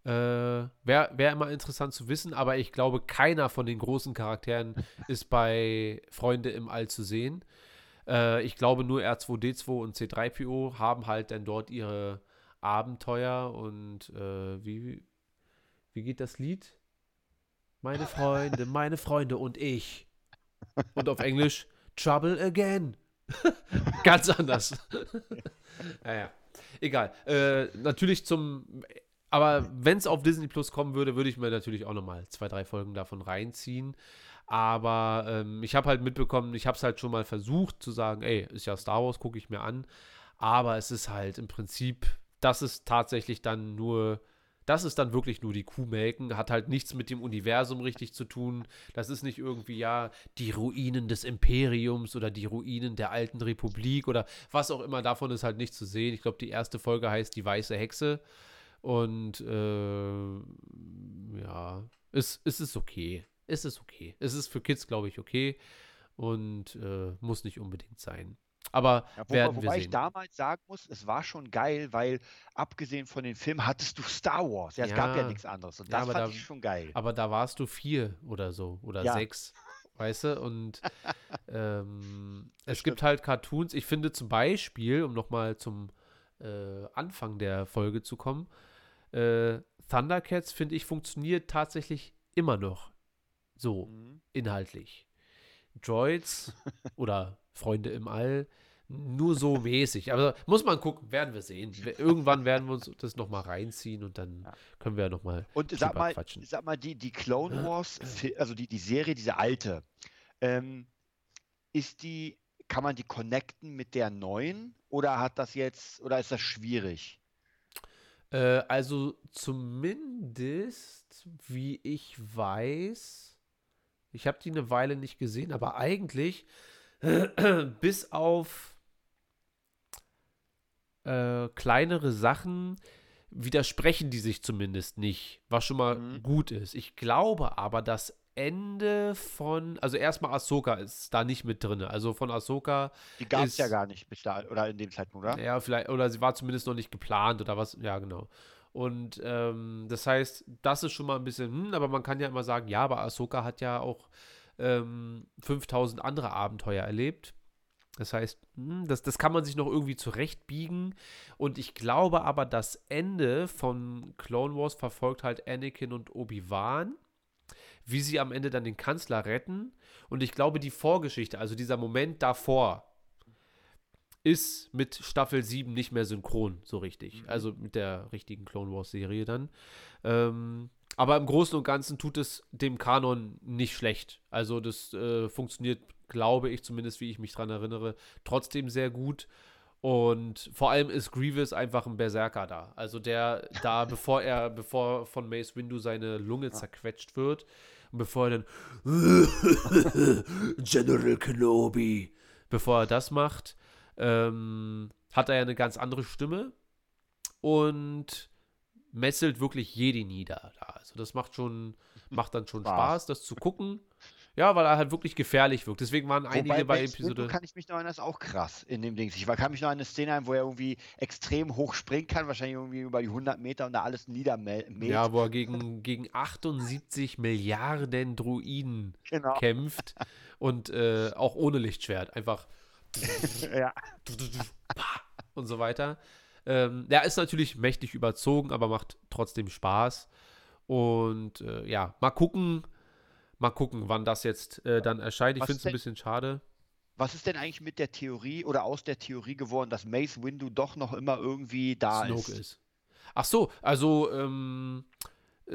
Äh, Wäre wär immer interessant zu wissen, aber ich glaube, keiner von den großen Charakteren ist bei Freunde im All zu sehen. Äh, ich glaube, nur R2D2 und C3PO haben halt dann dort ihre Abenteuer und äh, wie, wie geht das Lied? Meine Freunde, meine Freunde und ich. Und auf Englisch Trouble Again. Ganz anders. naja, egal. Äh, natürlich zum. Aber wenn es auf Disney Plus kommen würde, würde ich mir natürlich auch nochmal zwei, drei Folgen davon reinziehen. Aber ähm, ich habe halt mitbekommen, ich habe es halt schon mal versucht zu sagen, ey, ist ja Star Wars, gucke ich mir an. Aber es ist halt im Prinzip, das ist tatsächlich dann nur, das ist dann wirklich nur die Kuhmelken, hat halt nichts mit dem Universum richtig zu tun. Das ist nicht irgendwie, ja, die Ruinen des Imperiums oder die Ruinen der alten Republik oder was auch immer, davon ist halt nichts zu sehen. Ich glaube, die erste Folge heißt Die Weiße Hexe. Und äh, ja, es, es ist okay. Es ist okay. Es ist für Kids, glaube ich, okay. Und äh, muss nicht unbedingt sein. Aber Ja, wo, werden wir wobei ich sehen. damals sagen muss, es war schon geil, weil abgesehen von den Filmen hattest du Star Wars. Ja, es gab ja Ja. nichts anderes. Und Ja, das aber fand da- ich schon geil. Aber da warst du vier oder so oder Ja. sechs, weißt du? Und ähm, es stimmt. gibt halt Cartoons. Ich finde zum Beispiel, um nochmal zum äh, Anfang der Folge zu kommen. Äh, Thundercats, finde ich, funktioniert tatsächlich immer noch so Mhm. inhaltlich. Droids oder Freunde im All, nur so mäßig. Aber muss man gucken, werden wir sehen. Irgendwann werden wir uns das nochmal reinziehen und dann können wir ja nochmal Und sag mal, quatschen. sag mal, die, die Clone Wars, also die, die Serie, diese alte, ähm, ist die, kann man die connecten mit der neuen oder hat das jetzt, oder ist das schwierig? Äh, also zumindest, wie ich weiß, ich habe die eine Weile nicht gesehen, aber eigentlich bis auf äh, kleinere Sachen widersprechen die sich zumindest nicht, was schon mal Mhm. gut ist. Ich glaube aber, das Ende von, also erstmal Ahsoka ist da nicht mit drin. Also von Ahsoka Die gab es ja gar nicht bis da, oder in dem Zeitpunkt, oder? ja, vielleicht, oder sie war zumindest noch nicht geplant oder was, ja, genau. Und ähm, das heißt, das ist schon mal ein bisschen, hm, aber man kann ja immer sagen, ja, aber Ahsoka hat ja auch ähm, 5000 andere Abenteuer erlebt. Das heißt, hm, das, das kann man sich noch irgendwie zurechtbiegen. Und ich glaube aber, das Ende von Clone Wars verfolgt halt Anakin und Obi-Wan, wie sie am Ende dann den Kanzler retten. Und ich glaube, die Vorgeschichte, also dieser Moment davor, ist mit Staffel 7 nicht mehr synchron, so richtig. Also mit der richtigen Clone Wars Serie dann. Ähm, aber im Großen und Ganzen tut es dem Kanon nicht schlecht. Also das äh, funktioniert, glaube ich, zumindest wie ich mich dran erinnere, trotzdem sehr gut. Und vor allem ist Grievous einfach ein Berserker da. Also der da, bevor er, bevor von Mace Windu seine Lunge zerquetscht wird und bevor er dann General Kenobi, bevor er das macht, ähm, hat er ja eine ganz andere Stimme und messelt wirklich Jedi nieder. Da. Also das macht schon, macht dann schon Spaß. Spaß, das zu gucken. Ja, weil er halt wirklich gefährlich wirkt. Deswegen waren einige bei Mace Windu Episode. kann ich mich noch erinnern, ist auch krass in dem Dings. Ich kann mich noch an eine Szene ein, wo er irgendwie extrem hoch springen kann, wahrscheinlich irgendwie über die 100 Meter und da alles niedermäht. Ja, wo er gegen, gegen 78 Milliarden Druiden genau. kämpft und äh, auch ohne Lichtschwert. Einfach Ja. und so weiter. Ähm, der ist natürlich mächtig überzogen, aber macht trotzdem Spaß. Und äh, ja, mal gucken, mal gucken, wann das jetzt äh, dann erscheint. Ich finde es ein bisschen schade. Was ist denn eigentlich mit der Theorie oder aus der Theorie geworden, dass Mace Windu doch noch immer irgendwie da Snoke ist? ist. Ach so, also ähm,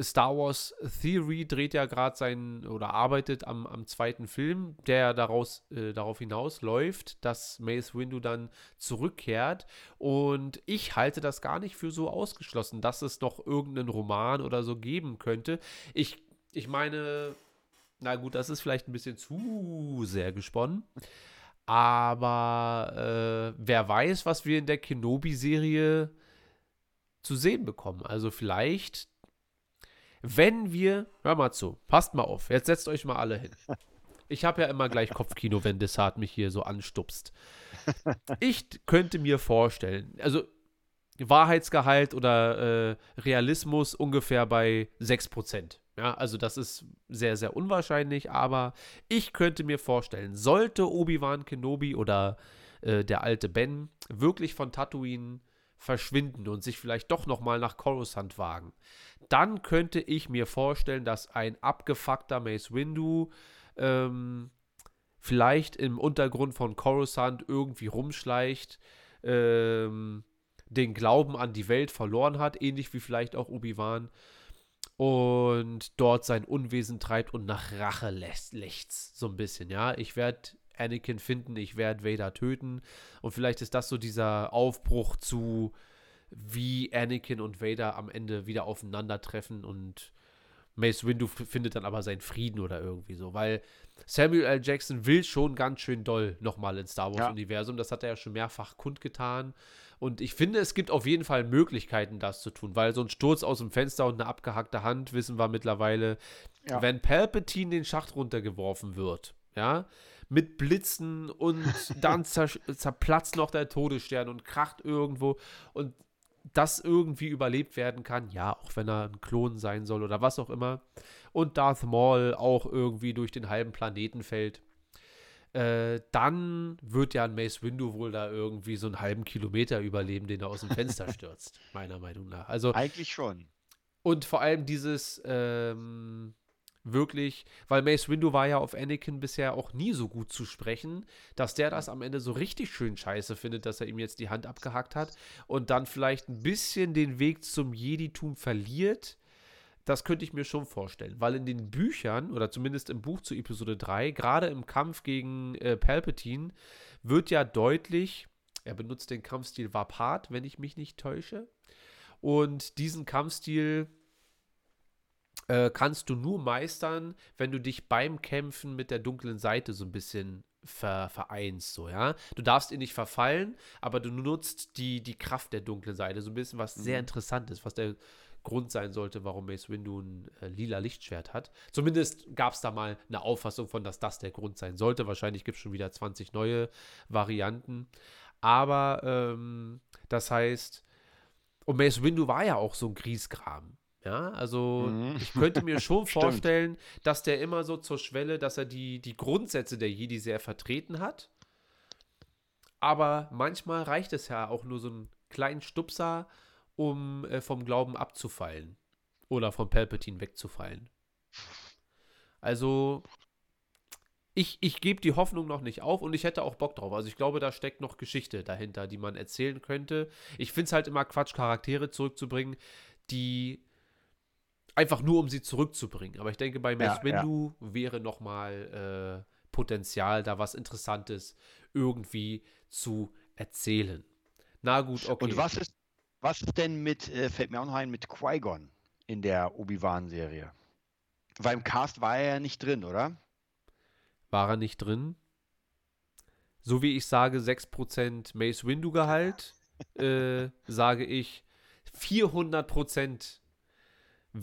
Star Wars Theory dreht ja gerade seinen oder arbeitet am, am zweiten Film, der daraus, äh, darauf hinaus läuft, dass Mace Windu dann zurückkehrt. Und ich halte das gar nicht für so ausgeschlossen, dass es noch irgendeinen Roman oder so geben könnte. Ich, ich meine, na gut, das ist vielleicht ein bisschen zu sehr gesponnen. Aber äh, wer weiß, was wir in der Kenobi-Serie zu sehen bekommen. Also vielleicht, wenn wir, hör mal zu, passt mal auf, jetzt setzt euch mal alle hin. Ich habe ja immer gleich Kopfkino, wenn Desart mich hier so anstupst. Ich könnte mir vorstellen, also Wahrheitsgehalt oder äh, Realismus ungefähr bei 6%. Ja, also das ist sehr, sehr unwahrscheinlich, aber ich könnte mir vorstellen, sollte Obi-Wan Kenobi oder äh, der alte Ben wirklich von Tatooine verschwinden und sich vielleicht doch nochmal nach Coruscant wagen, dann könnte ich mir vorstellen, dass ein abgefuckter Mace Windu ähm, vielleicht im Untergrund von Coruscant irgendwie rumschleicht, ähm, den Glauben an die Welt verloren hat, ähnlich wie vielleicht auch Obi-Wan, und dort sein Unwesen treibt und nach Rache lässt, lechzt, so ein bisschen, ja. Ich werde Anakin finden, ich werde Vader töten und vielleicht ist das so dieser Aufbruch zu, wie Anakin und Vader am Ende wieder aufeinandertreffen und Mace Windu findet dann aber seinen Frieden oder irgendwie so, weil Samuel L. Jackson will schon ganz schön doll nochmal ins Star Ja. Wars-Universum. Das hat er ja schon mehrfach kundgetan. Und ich finde, es gibt auf jeden Fall Möglichkeiten, das zu tun, weil so ein Sturz aus dem Fenster und eine abgehackte Hand, wissen wir mittlerweile, Ja. wenn Palpatine den Schacht runtergeworfen wird, ja, mit Blitzen und dann zer zerplatzt noch der Todesstern und kracht irgendwo und das irgendwie überlebt werden kann, ja, auch wenn er ein Klon sein soll oder was auch immer. Und Darth Maul auch irgendwie durch den halben Planeten fällt. äh, dann wird ja ein Mace Windu wohl da irgendwie so einen halben Kilometer überleben, den er aus dem Fenster stürzt, meiner Meinung nach. Also Eigentlich schon. und vor allem dieses ähm, wirklich, weil Mace Windu war ja auf Anakin bisher auch nie so gut zu sprechen, dass der das am Ende so richtig schön scheiße findet, dass er ihm jetzt die Hand abgehackt hat und dann vielleicht ein bisschen den Weg zum Jeditum verliert. Das könnte ich mir schon vorstellen, weil in den Büchern oder zumindest im Buch zu Episode 3, gerade im Kampf gegen äh, Palpatine, wird ja deutlich, er benutzt den Kampfstil Vapat, wenn ich mich nicht täusche. Und diesen Kampfstil äh, kannst du nur meistern, wenn du dich beim Kämpfen mit der dunklen Seite so ein bisschen ver vereinst, so, ja. Du darfst ihn nicht verfallen, aber du nutzt die, die Kraft der dunklen Seite, so ein bisschen was sehr Mhm. Interessantes, was der Grund sein sollte, warum Mace Windu ein äh, lila Lichtschwert hat. Zumindest gab es da mal eine Auffassung von, dass das der Grund sein sollte. Wahrscheinlich gibt es schon wieder 20 neue Varianten. Aber ähm, das heißt, und Mace Windu war ja auch so ein Griesgram. Ja, also Mhm. ich könnte mir schon vorstellen, dass der immer so zur Schwelle, dass er die, die Grundsätze der Jedi sehr vertreten hat. Aber manchmal reicht es ja auch nur so einen kleinen Stupser, um äh, vom Glauben abzufallen. Oder von Palpatine wegzufallen. Also, ich, ich gebe die Hoffnung noch nicht auf und ich hätte auch Bock drauf. Also ich glaube, da steckt noch Geschichte dahinter, die man erzählen könnte. Ich finde es halt immer Quatsch, Charaktere zurückzubringen, die einfach nur, um sie zurückzubringen. Aber ich denke, bei Mace Ja, ja. Windu wäre noch mal äh, Potenzial, da was Interessantes irgendwie zu erzählen. Na gut, okay. Und was ist, was ist denn mit, äh, fällt mir auch noch ein, mit Qui-Gon in der Obi-Wan-Serie? Weil im Cast war er ja nicht drin, oder? War er nicht drin? So wie ich sage, 6% Mace Windu Gehalt, äh, sage ich 400%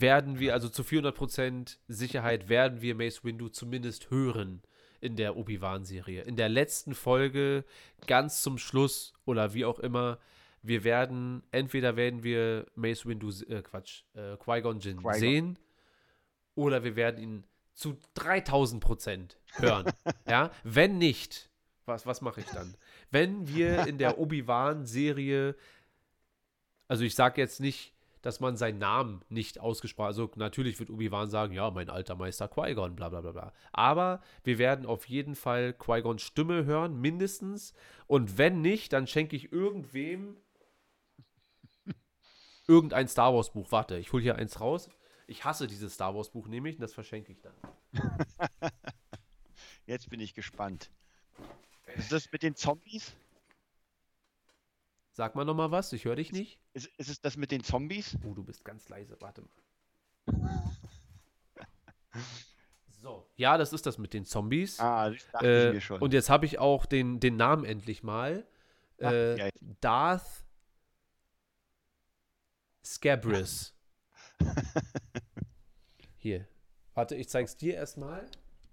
werden wir, also zu 400% Sicherheit werden wir Mace Windu zumindest hören in der Obi-Wan-Serie. In der letzten Folge, ganz zum Schluss oder wie auch immer, wir werden, entweder werden wir Mace Windu, äh, Quatsch, äh, Qui-Gon Jinn Qui-Gon. sehen oder wir werden ihn zu 3000 Prozent hören. ja, wenn nicht, was, was mache ich dann? Wenn wir in der Obi-Wan-Serie, also ich sage jetzt nicht, dass man seinen Namen nicht ausgesprochen, also natürlich wird Obi-Wan sagen, ja, mein alter Meister Qui-Gon, bla bla bla bla. Aber wir werden auf jeden Fall Qui-Gons Stimme hören, mindestens. Und wenn nicht, dann schenke ich irgendwem irgendein Star Wars Buch. Warte, ich hole hier eins raus. Ich hasse dieses Star Wars Buch nämlich und das verschenke ich dann. Jetzt bin ich gespannt. Ist das mit den Zombies? Sag mal noch mal was, ich höre dich nicht. Ist, ist es das mit den Zombies? Oh, du bist ganz leise, warte mal. So, ja, das ist das mit den Zombies. Ah, das dachte äh, ich mir schon. Und jetzt habe ich auch den, den Namen endlich mal. Ach, Äh, geil. Darth Scabris. Hier. Warte, ich zeig's dir erstmal.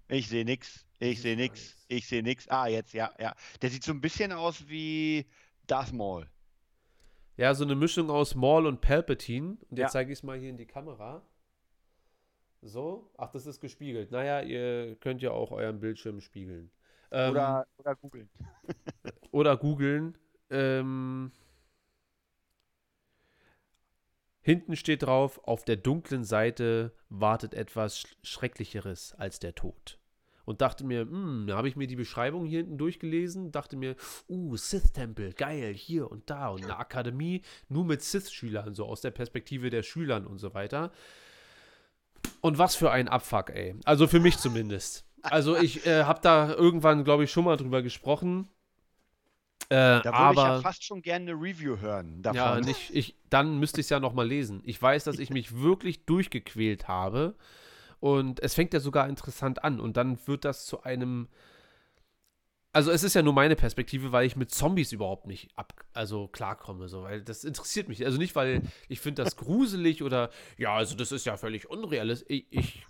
Ich sehe nix. Ich sehe nix. Ich sehe nix. Ah, jetzt, ja, ja. Der sieht so ein bisschen aus wie Darth Maul. Ja, so eine Mischung aus Maul und Palpatine. Und jetzt Ja. zeige ich es mal hier in die Kamera. So. Ach, das ist gespiegelt. Naja, ihr könnt ja auch euren Bildschirm spiegeln. Ähm, Oder, oder googeln. oder googeln. Ähm, hinten steht drauf, auf der dunklen Seite wartet etwas Sch Schrecklicheres als der Tod. Und dachte mir, hm, da habe ich mir die Beschreibung hier hinten durchgelesen, dachte mir, uh, Sith-Tempel, geil, hier und da und eine Akademie nur mit Sith-Schülern, so aus der Perspektive der Schülern und so weiter. Und was für ein Abfuck, ey. Also für mich zumindest. Also ich äh, habe da irgendwann, glaube ich, schon mal drüber gesprochen. Äh, Da würde ich aber ja fast schon gerne eine Review hören davon. ja, nicht, ich, dann müsste ich es ja noch mal lesen. Ich weiß, dass ich mich wirklich durchgequält habe und es fängt ja sogar interessant an und dann wird das zu einem also es ist ja nur meine Perspektive, weil ich mit Zombies überhaupt nicht ab, also klarkomme, so, weil das interessiert mich. Also nicht, weil ich finde das gruselig oder ja, also das ist ja völlig unrealistisch. Ich, ich,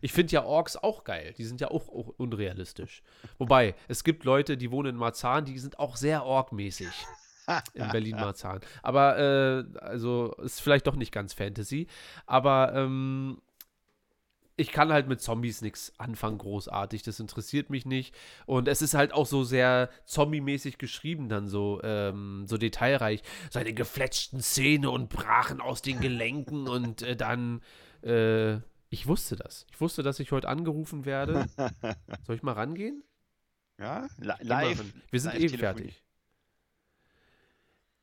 ich finde ja Orks auch geil. Die sind ja auch, auch unrealistisch. Wobei, es gibt Leute, die wohnen in Marzahn, die sind auch sehr Ork-mäßig in Berlin-Marzahn. Aber, äh, also, ist vielleicht doch nicht ganz Fantasy. Aber, ähm, ich kann halt mit Zombies nichts anfangen, großartig. Das interessiert mich nicht. Und es ist halt auch so sehr zombie-mäßig geschrieben, dann so, ähm, so detailreich. Seine gefletschten Zähne und brachen aus den Gelenken und äh, dann, äh, ich wusste das. Ich wusste, dass ich heute angerufen werde. Soll ich mal rangehen? Ja, live. Wir sind live eben Telefonie. fertig.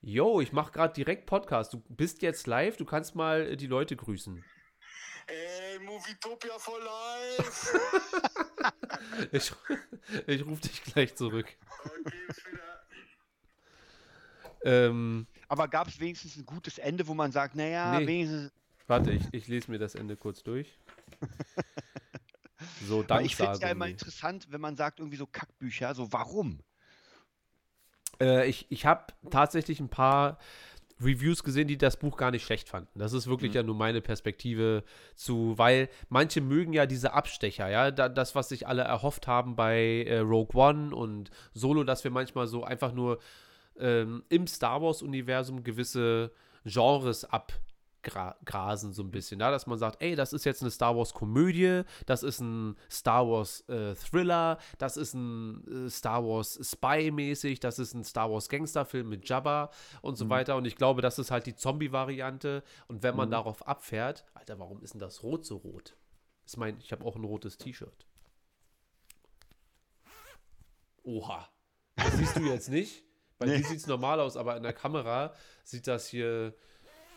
Yo, ich mache gerade direkt Podcast. Du bist jetzt live, du kannst mal äh, die Leute grüßen. Ey, Movietopia for life! Ich, ich rufe dich gleich zurück. okay, ist wieder. Ähm, Aber gab es wenigstens ein gutes Ende, wo man sagt, naja, Nee. wenigstens. warte, ich, ich lese mir das Ende kurz durch. So, dann ich finde es ja immer interessant, wenn man sagt, irgendwie so Kackbücher, so warum? Äh, ich ich habe tatsächlich ein paar Reviews gesehen, die das Buch gar nicht schlecht fanden. Das ist wirklich Mhm. ja nur meine Perspektive zu, weil manche mögen ja diese Abstecher, ja, da, das, was sich alle erhofft haben bei äh, Rogue One und Solo, dass wir manchmal so einfach nur ähm, im Star Wars-Universum gewisse Genres abgrasen, so ein bisschen, ja, dass man sagt, ey, das ist jetzt eine Star Wars-Komödie, das ist ein Star Wars-Thriller, das ist ein äh, Star Wars Spy-mäßig, das ist ein Star Wars Gangsterfilm mit Jabba und so weiter. Und ich glaube, das ist halt die Zombie-Variante. Und wenn man Mhm. darauf abfährt, Alter, warum ist denn das Rot so rot? Ich meine, ich habe auch ein rotes T-Shirt. Oha. Das siehst du jetzt nicht. Bei Nee. dir sieht es normal aus, aber in der Kamera sieht das hier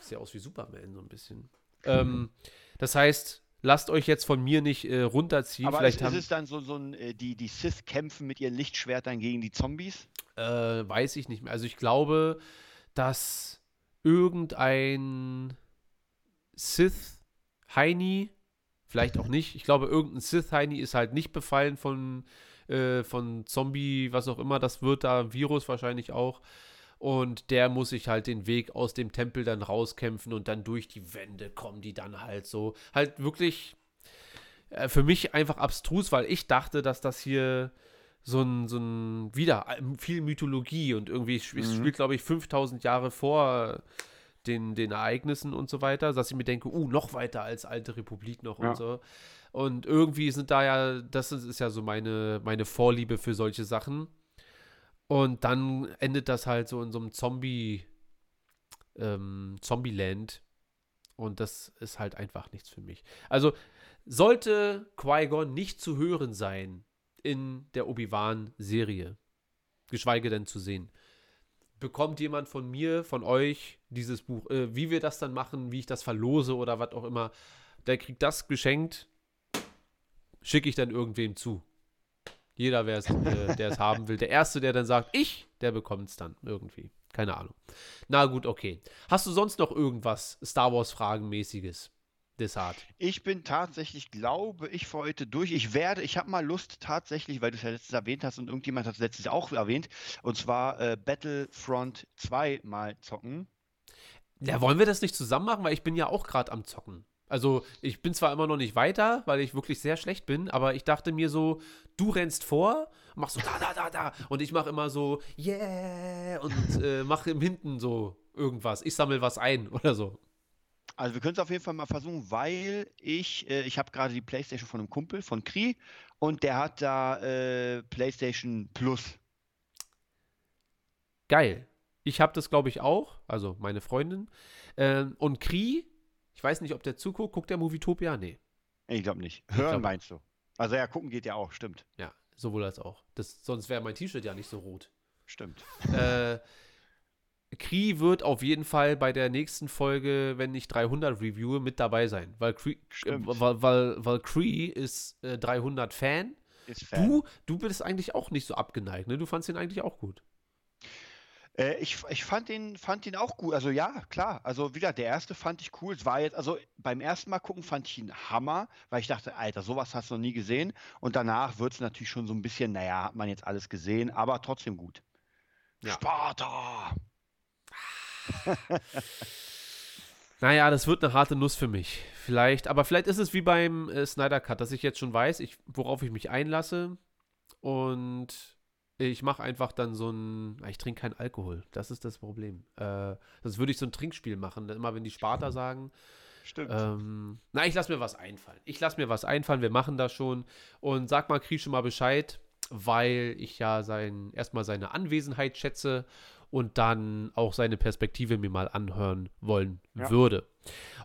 sieht ja aus wie Superman so ein bisschen. Ähm, das heißt, lasst euch jetzt von mir nicht äh, runterziehen. Aber Vielleicht ist, ist haben, es dann so, so ein, äh, die, die Sith kämpfen mit ihren Lichtschwertern gegen die Zombies? Äh, weiß ich nicht mehr. Also ich glaube, dass irgendein Sith Heini, vielleicht auch nicht, ich glaube, irgendein Sith Heini ist halt nicht befallen von, äh, von Zombie, was auch immer das wird, da Virus wahrscheinlich auch. Und der muss sich halt den Weg aus dem Tempel dann rauskämpfen und dann durch die Wände kommen die dann halt so. Halt wirklich äh, für mich einfach abstrus, weil ich dachte, dass das hier so ein, so ein, wieder äh, viel Mythologie und irgendwie es Mhm. spielt, glaube ich, 5000 Jahre vor den, den Ereignissen und so weiter, dass ich mir denke, uh, noch weiter als alte Republik noch Ja. und so. Und irgendwie sind da ja, das ist, ist ja so meine, meine Vorliebe für solche Sachen. Und dann endet das halt so in so einem Zombie, ähm, Zombieland. Und das ist halt einfach nichts für mich. Also sollte Qui-Gon nicht zu hören sein in der Obi-Wan-Serie, geschweige denn zu sehen, bekommt jemand von mir, von euch dieses Buch, äh, wie wir das dann machen, wie ich das verlose oder was auch immer, der kriegt das geschenkt, schicke ich dann irgendwem zu. Jeder, äh, der es haben will. Der Erste, der dann sagt, ich, der bekommt es dann irgendwie. Keine Ahnung. Na gut, okay. Hast du sonst noch irgendwas Star Wars-Fragenmäßiges? Desart. Ich bin tatsächlich, glaube ich, für heute durch. Ich werde, ich habe mal Lust tatsächlich, weil du es ja letztes erwähnt hast und irgendjemand hat es letztes auch erwähnt, und zwar äh, Battlefront 2 mal zocken. Ja, wollen wir das nicht zusammen machen? Weil ich bin ja auch gerade am Zocken. Also, ich bin zwar immer noch nicht weiter, weil ich wirklich sehr schlecht bin, aber ich dachte mir so, du rennst vor, machst so da, da, da, da. Und ich mache immer so, yeah, und äh, mache im Hinten so irgendwas. Ich sammle was ein oder so. Also wir können es auf jeden Fall mal versuchen, weil ich, äh, ich habe gerade die Playstation von einem Kumpel, von Kri, und der hat da äh, Playstation Plus. Geil. Ich habe das, glaube ich, auch, also meine Freundin. Ähm, und Kri, ich weiß nicht, ob der zuguckt, guckt der Movietopia? Nee. Ich glaube nicht. Ich Hören glaub- meinst du? Also ja, gucken geht ja auch, stimmt. Ja, sowohl als auch. Das, sonst wäre mein T-Shirt ja nicht so rot. Stimmt. äh, Kree wird auf jeden Fall bei der nächsten Folge, wenn nicht 300 Review, mit dabei sein. Weil Kree, äh, weil, weil, weil Kree ist äh, 300 Fan. Ist Fan. Du, du bist eigentlich auch nicht so abgeneigt, ne? Du fandst ihn eigentlich auch gut. Äh, ich, ich fand den, fand den auch gut. Also ja, klar. Also wieder, der erste fand ich cool. Es war jetzt, also beim ersten Mal gucken fand ich ihn Hammer, weil ich dachte, Alter, sowas hast du noch nie gesehen. Und danach wird es natürlich schon so ein bisschen, naja, hat man jetzt alles gesehen, aber trotzdem gut. Ja. Sparta! Naja, das wird eine harte Nuss für mich. Vielleicht, aber vielleicht ist es wie beim äh, Snyder Cut, dass ich jetzt schon weiß, ich, worauf ich mich einlasse. Und ich mache einfach dann so ein. Ich trinke keinen Alkohol. Das ist das Problem. Äh, das würde ich so ein Trinkspiel machen. Immer wenn die Sparta sagen, Stimmt. Ähm, na, ich lasse mir was einfallen. Ich lasse mir was einfallen, wir machen das schon. Und sag mal Krische mal Bescheid, weil ich ja sein, erstmal seine Anwesenheit schätze und dann auch seine Perspektive mir mal anhören wollen Ja. würde.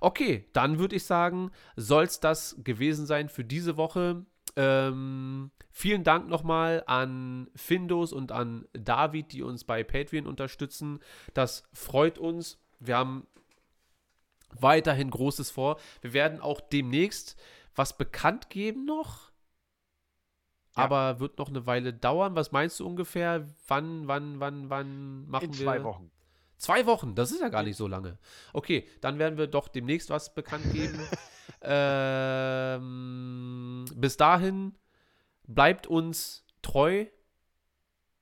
Okay, dann würde ich sagen, soll es das gewesen sein für diese Woche. Ähm, vielen Dank nochmal an Findus und an David, die uns bei Patreon unterstützen. Das freut uns. Wir haben weiterhin Großes vor. Wir werden auch demnächst was bekannt geben noch. Ja. Aber wird noch eine Weile dauern. Was meinst du ungefähr? Wann, wann, wann, wann machen In wir? zwei Wochen. Zwei Wochen, das ist ja gar nicht so lange. Okay, dann werden wir doch demnächst was bekannt geben. ähm, bis dahin bleibt uns treu.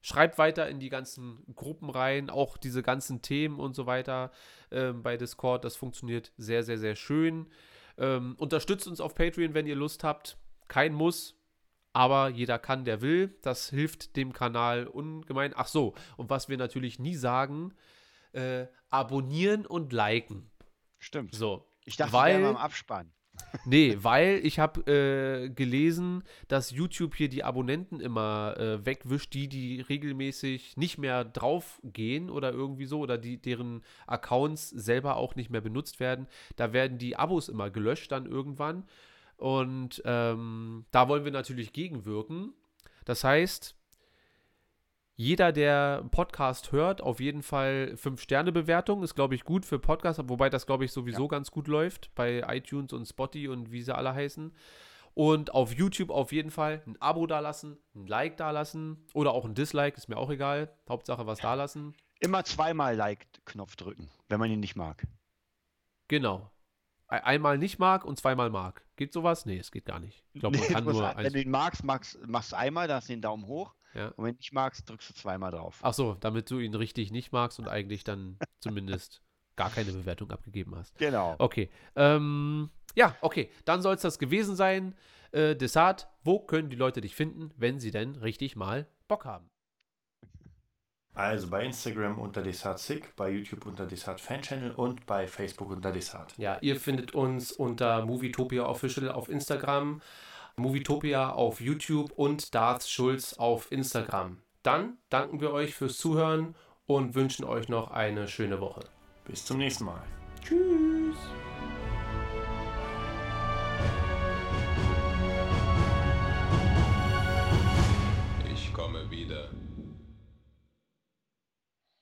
Schreibt weiter in die ganzen Gruppen rein, auch diese ganzen Themen und so weiter ähm, bei Discord. Das funktioniert sehr, sehr, sehr schön. Ähm, unterstützt uns auf Patreon, wenn ihr Lust habt. Kein Muss, aber jeder kann, der will. Das hilft dem Kanal ungemein. Ach so, und was wir natürlich nie sagen, äh, abonnieren und liken. Stimmt. So. Ich dachte, weil, wir am Abspann. Nee, weil ich habe äh, gelesen, dass YouTube hier die Abonnenten immer äh, wegwischt, die, die regelmäßig nicht mehr drauf gehen oder irgendwie so, oder die, deren Accounts selber auch nicht mehr benutzt werden. Da werden die Abos immer gelöscht dann irgendwann. Und ähm, da wollen wir natürlich gegenwirken. Das heißt, jeder, der Podcast hört, auf jeden Fall 5-Sterne-Bewertung. Ist, glaube ich, gut für Podcasts, wobei das, glaube ich, sowieso ganz gut läuft bei iTunes und Spotify und wie sie alle heißen. Und auf YouTube auf jeden Fall ein Abo dalassen, ein Like dalassen oder auch ein Dislike, ist mir auch egal. Hauptsache was dalassen. Immer zweimal Like-Knopf drücken, wenn man ihn nicht mag. Genau. Ei- Einmal nicht mag und zweimal mag. Geht sowas? Nee, es geht gar nicht. Ich glaube, man Nee, kann nur wenn du ihn magst, magst, machst du einmal, da hast du den Daumen hoch. Ja. Und wenn du nicht magst, drückst du zweimal drauf. Ach so, damit du ihn richtig nicht magst und eigentlich dann zumindest gar keine Bewertung abgegeben hast. Genau. Okay. Ähm, ja, okay. Dann soll es das gewesen sein. Äh, Desart, wo können die Leute dich finden, wenn sie denn richtig mal Bock haben? Also bei Instagram unter DesartSick, bei YouTube unter Desart Fan Channel und bei Facebook unter Desart. Ja, ihr findet uns unter Movietopia Official auf Instagram, Movietopia auf YouTube und Darth Schulz auf Instagram. Dann danken wir euch fürs Zuhören und wünschen euch noch eine schöne Woche. Bis zum nächsten Mal. Tschüss.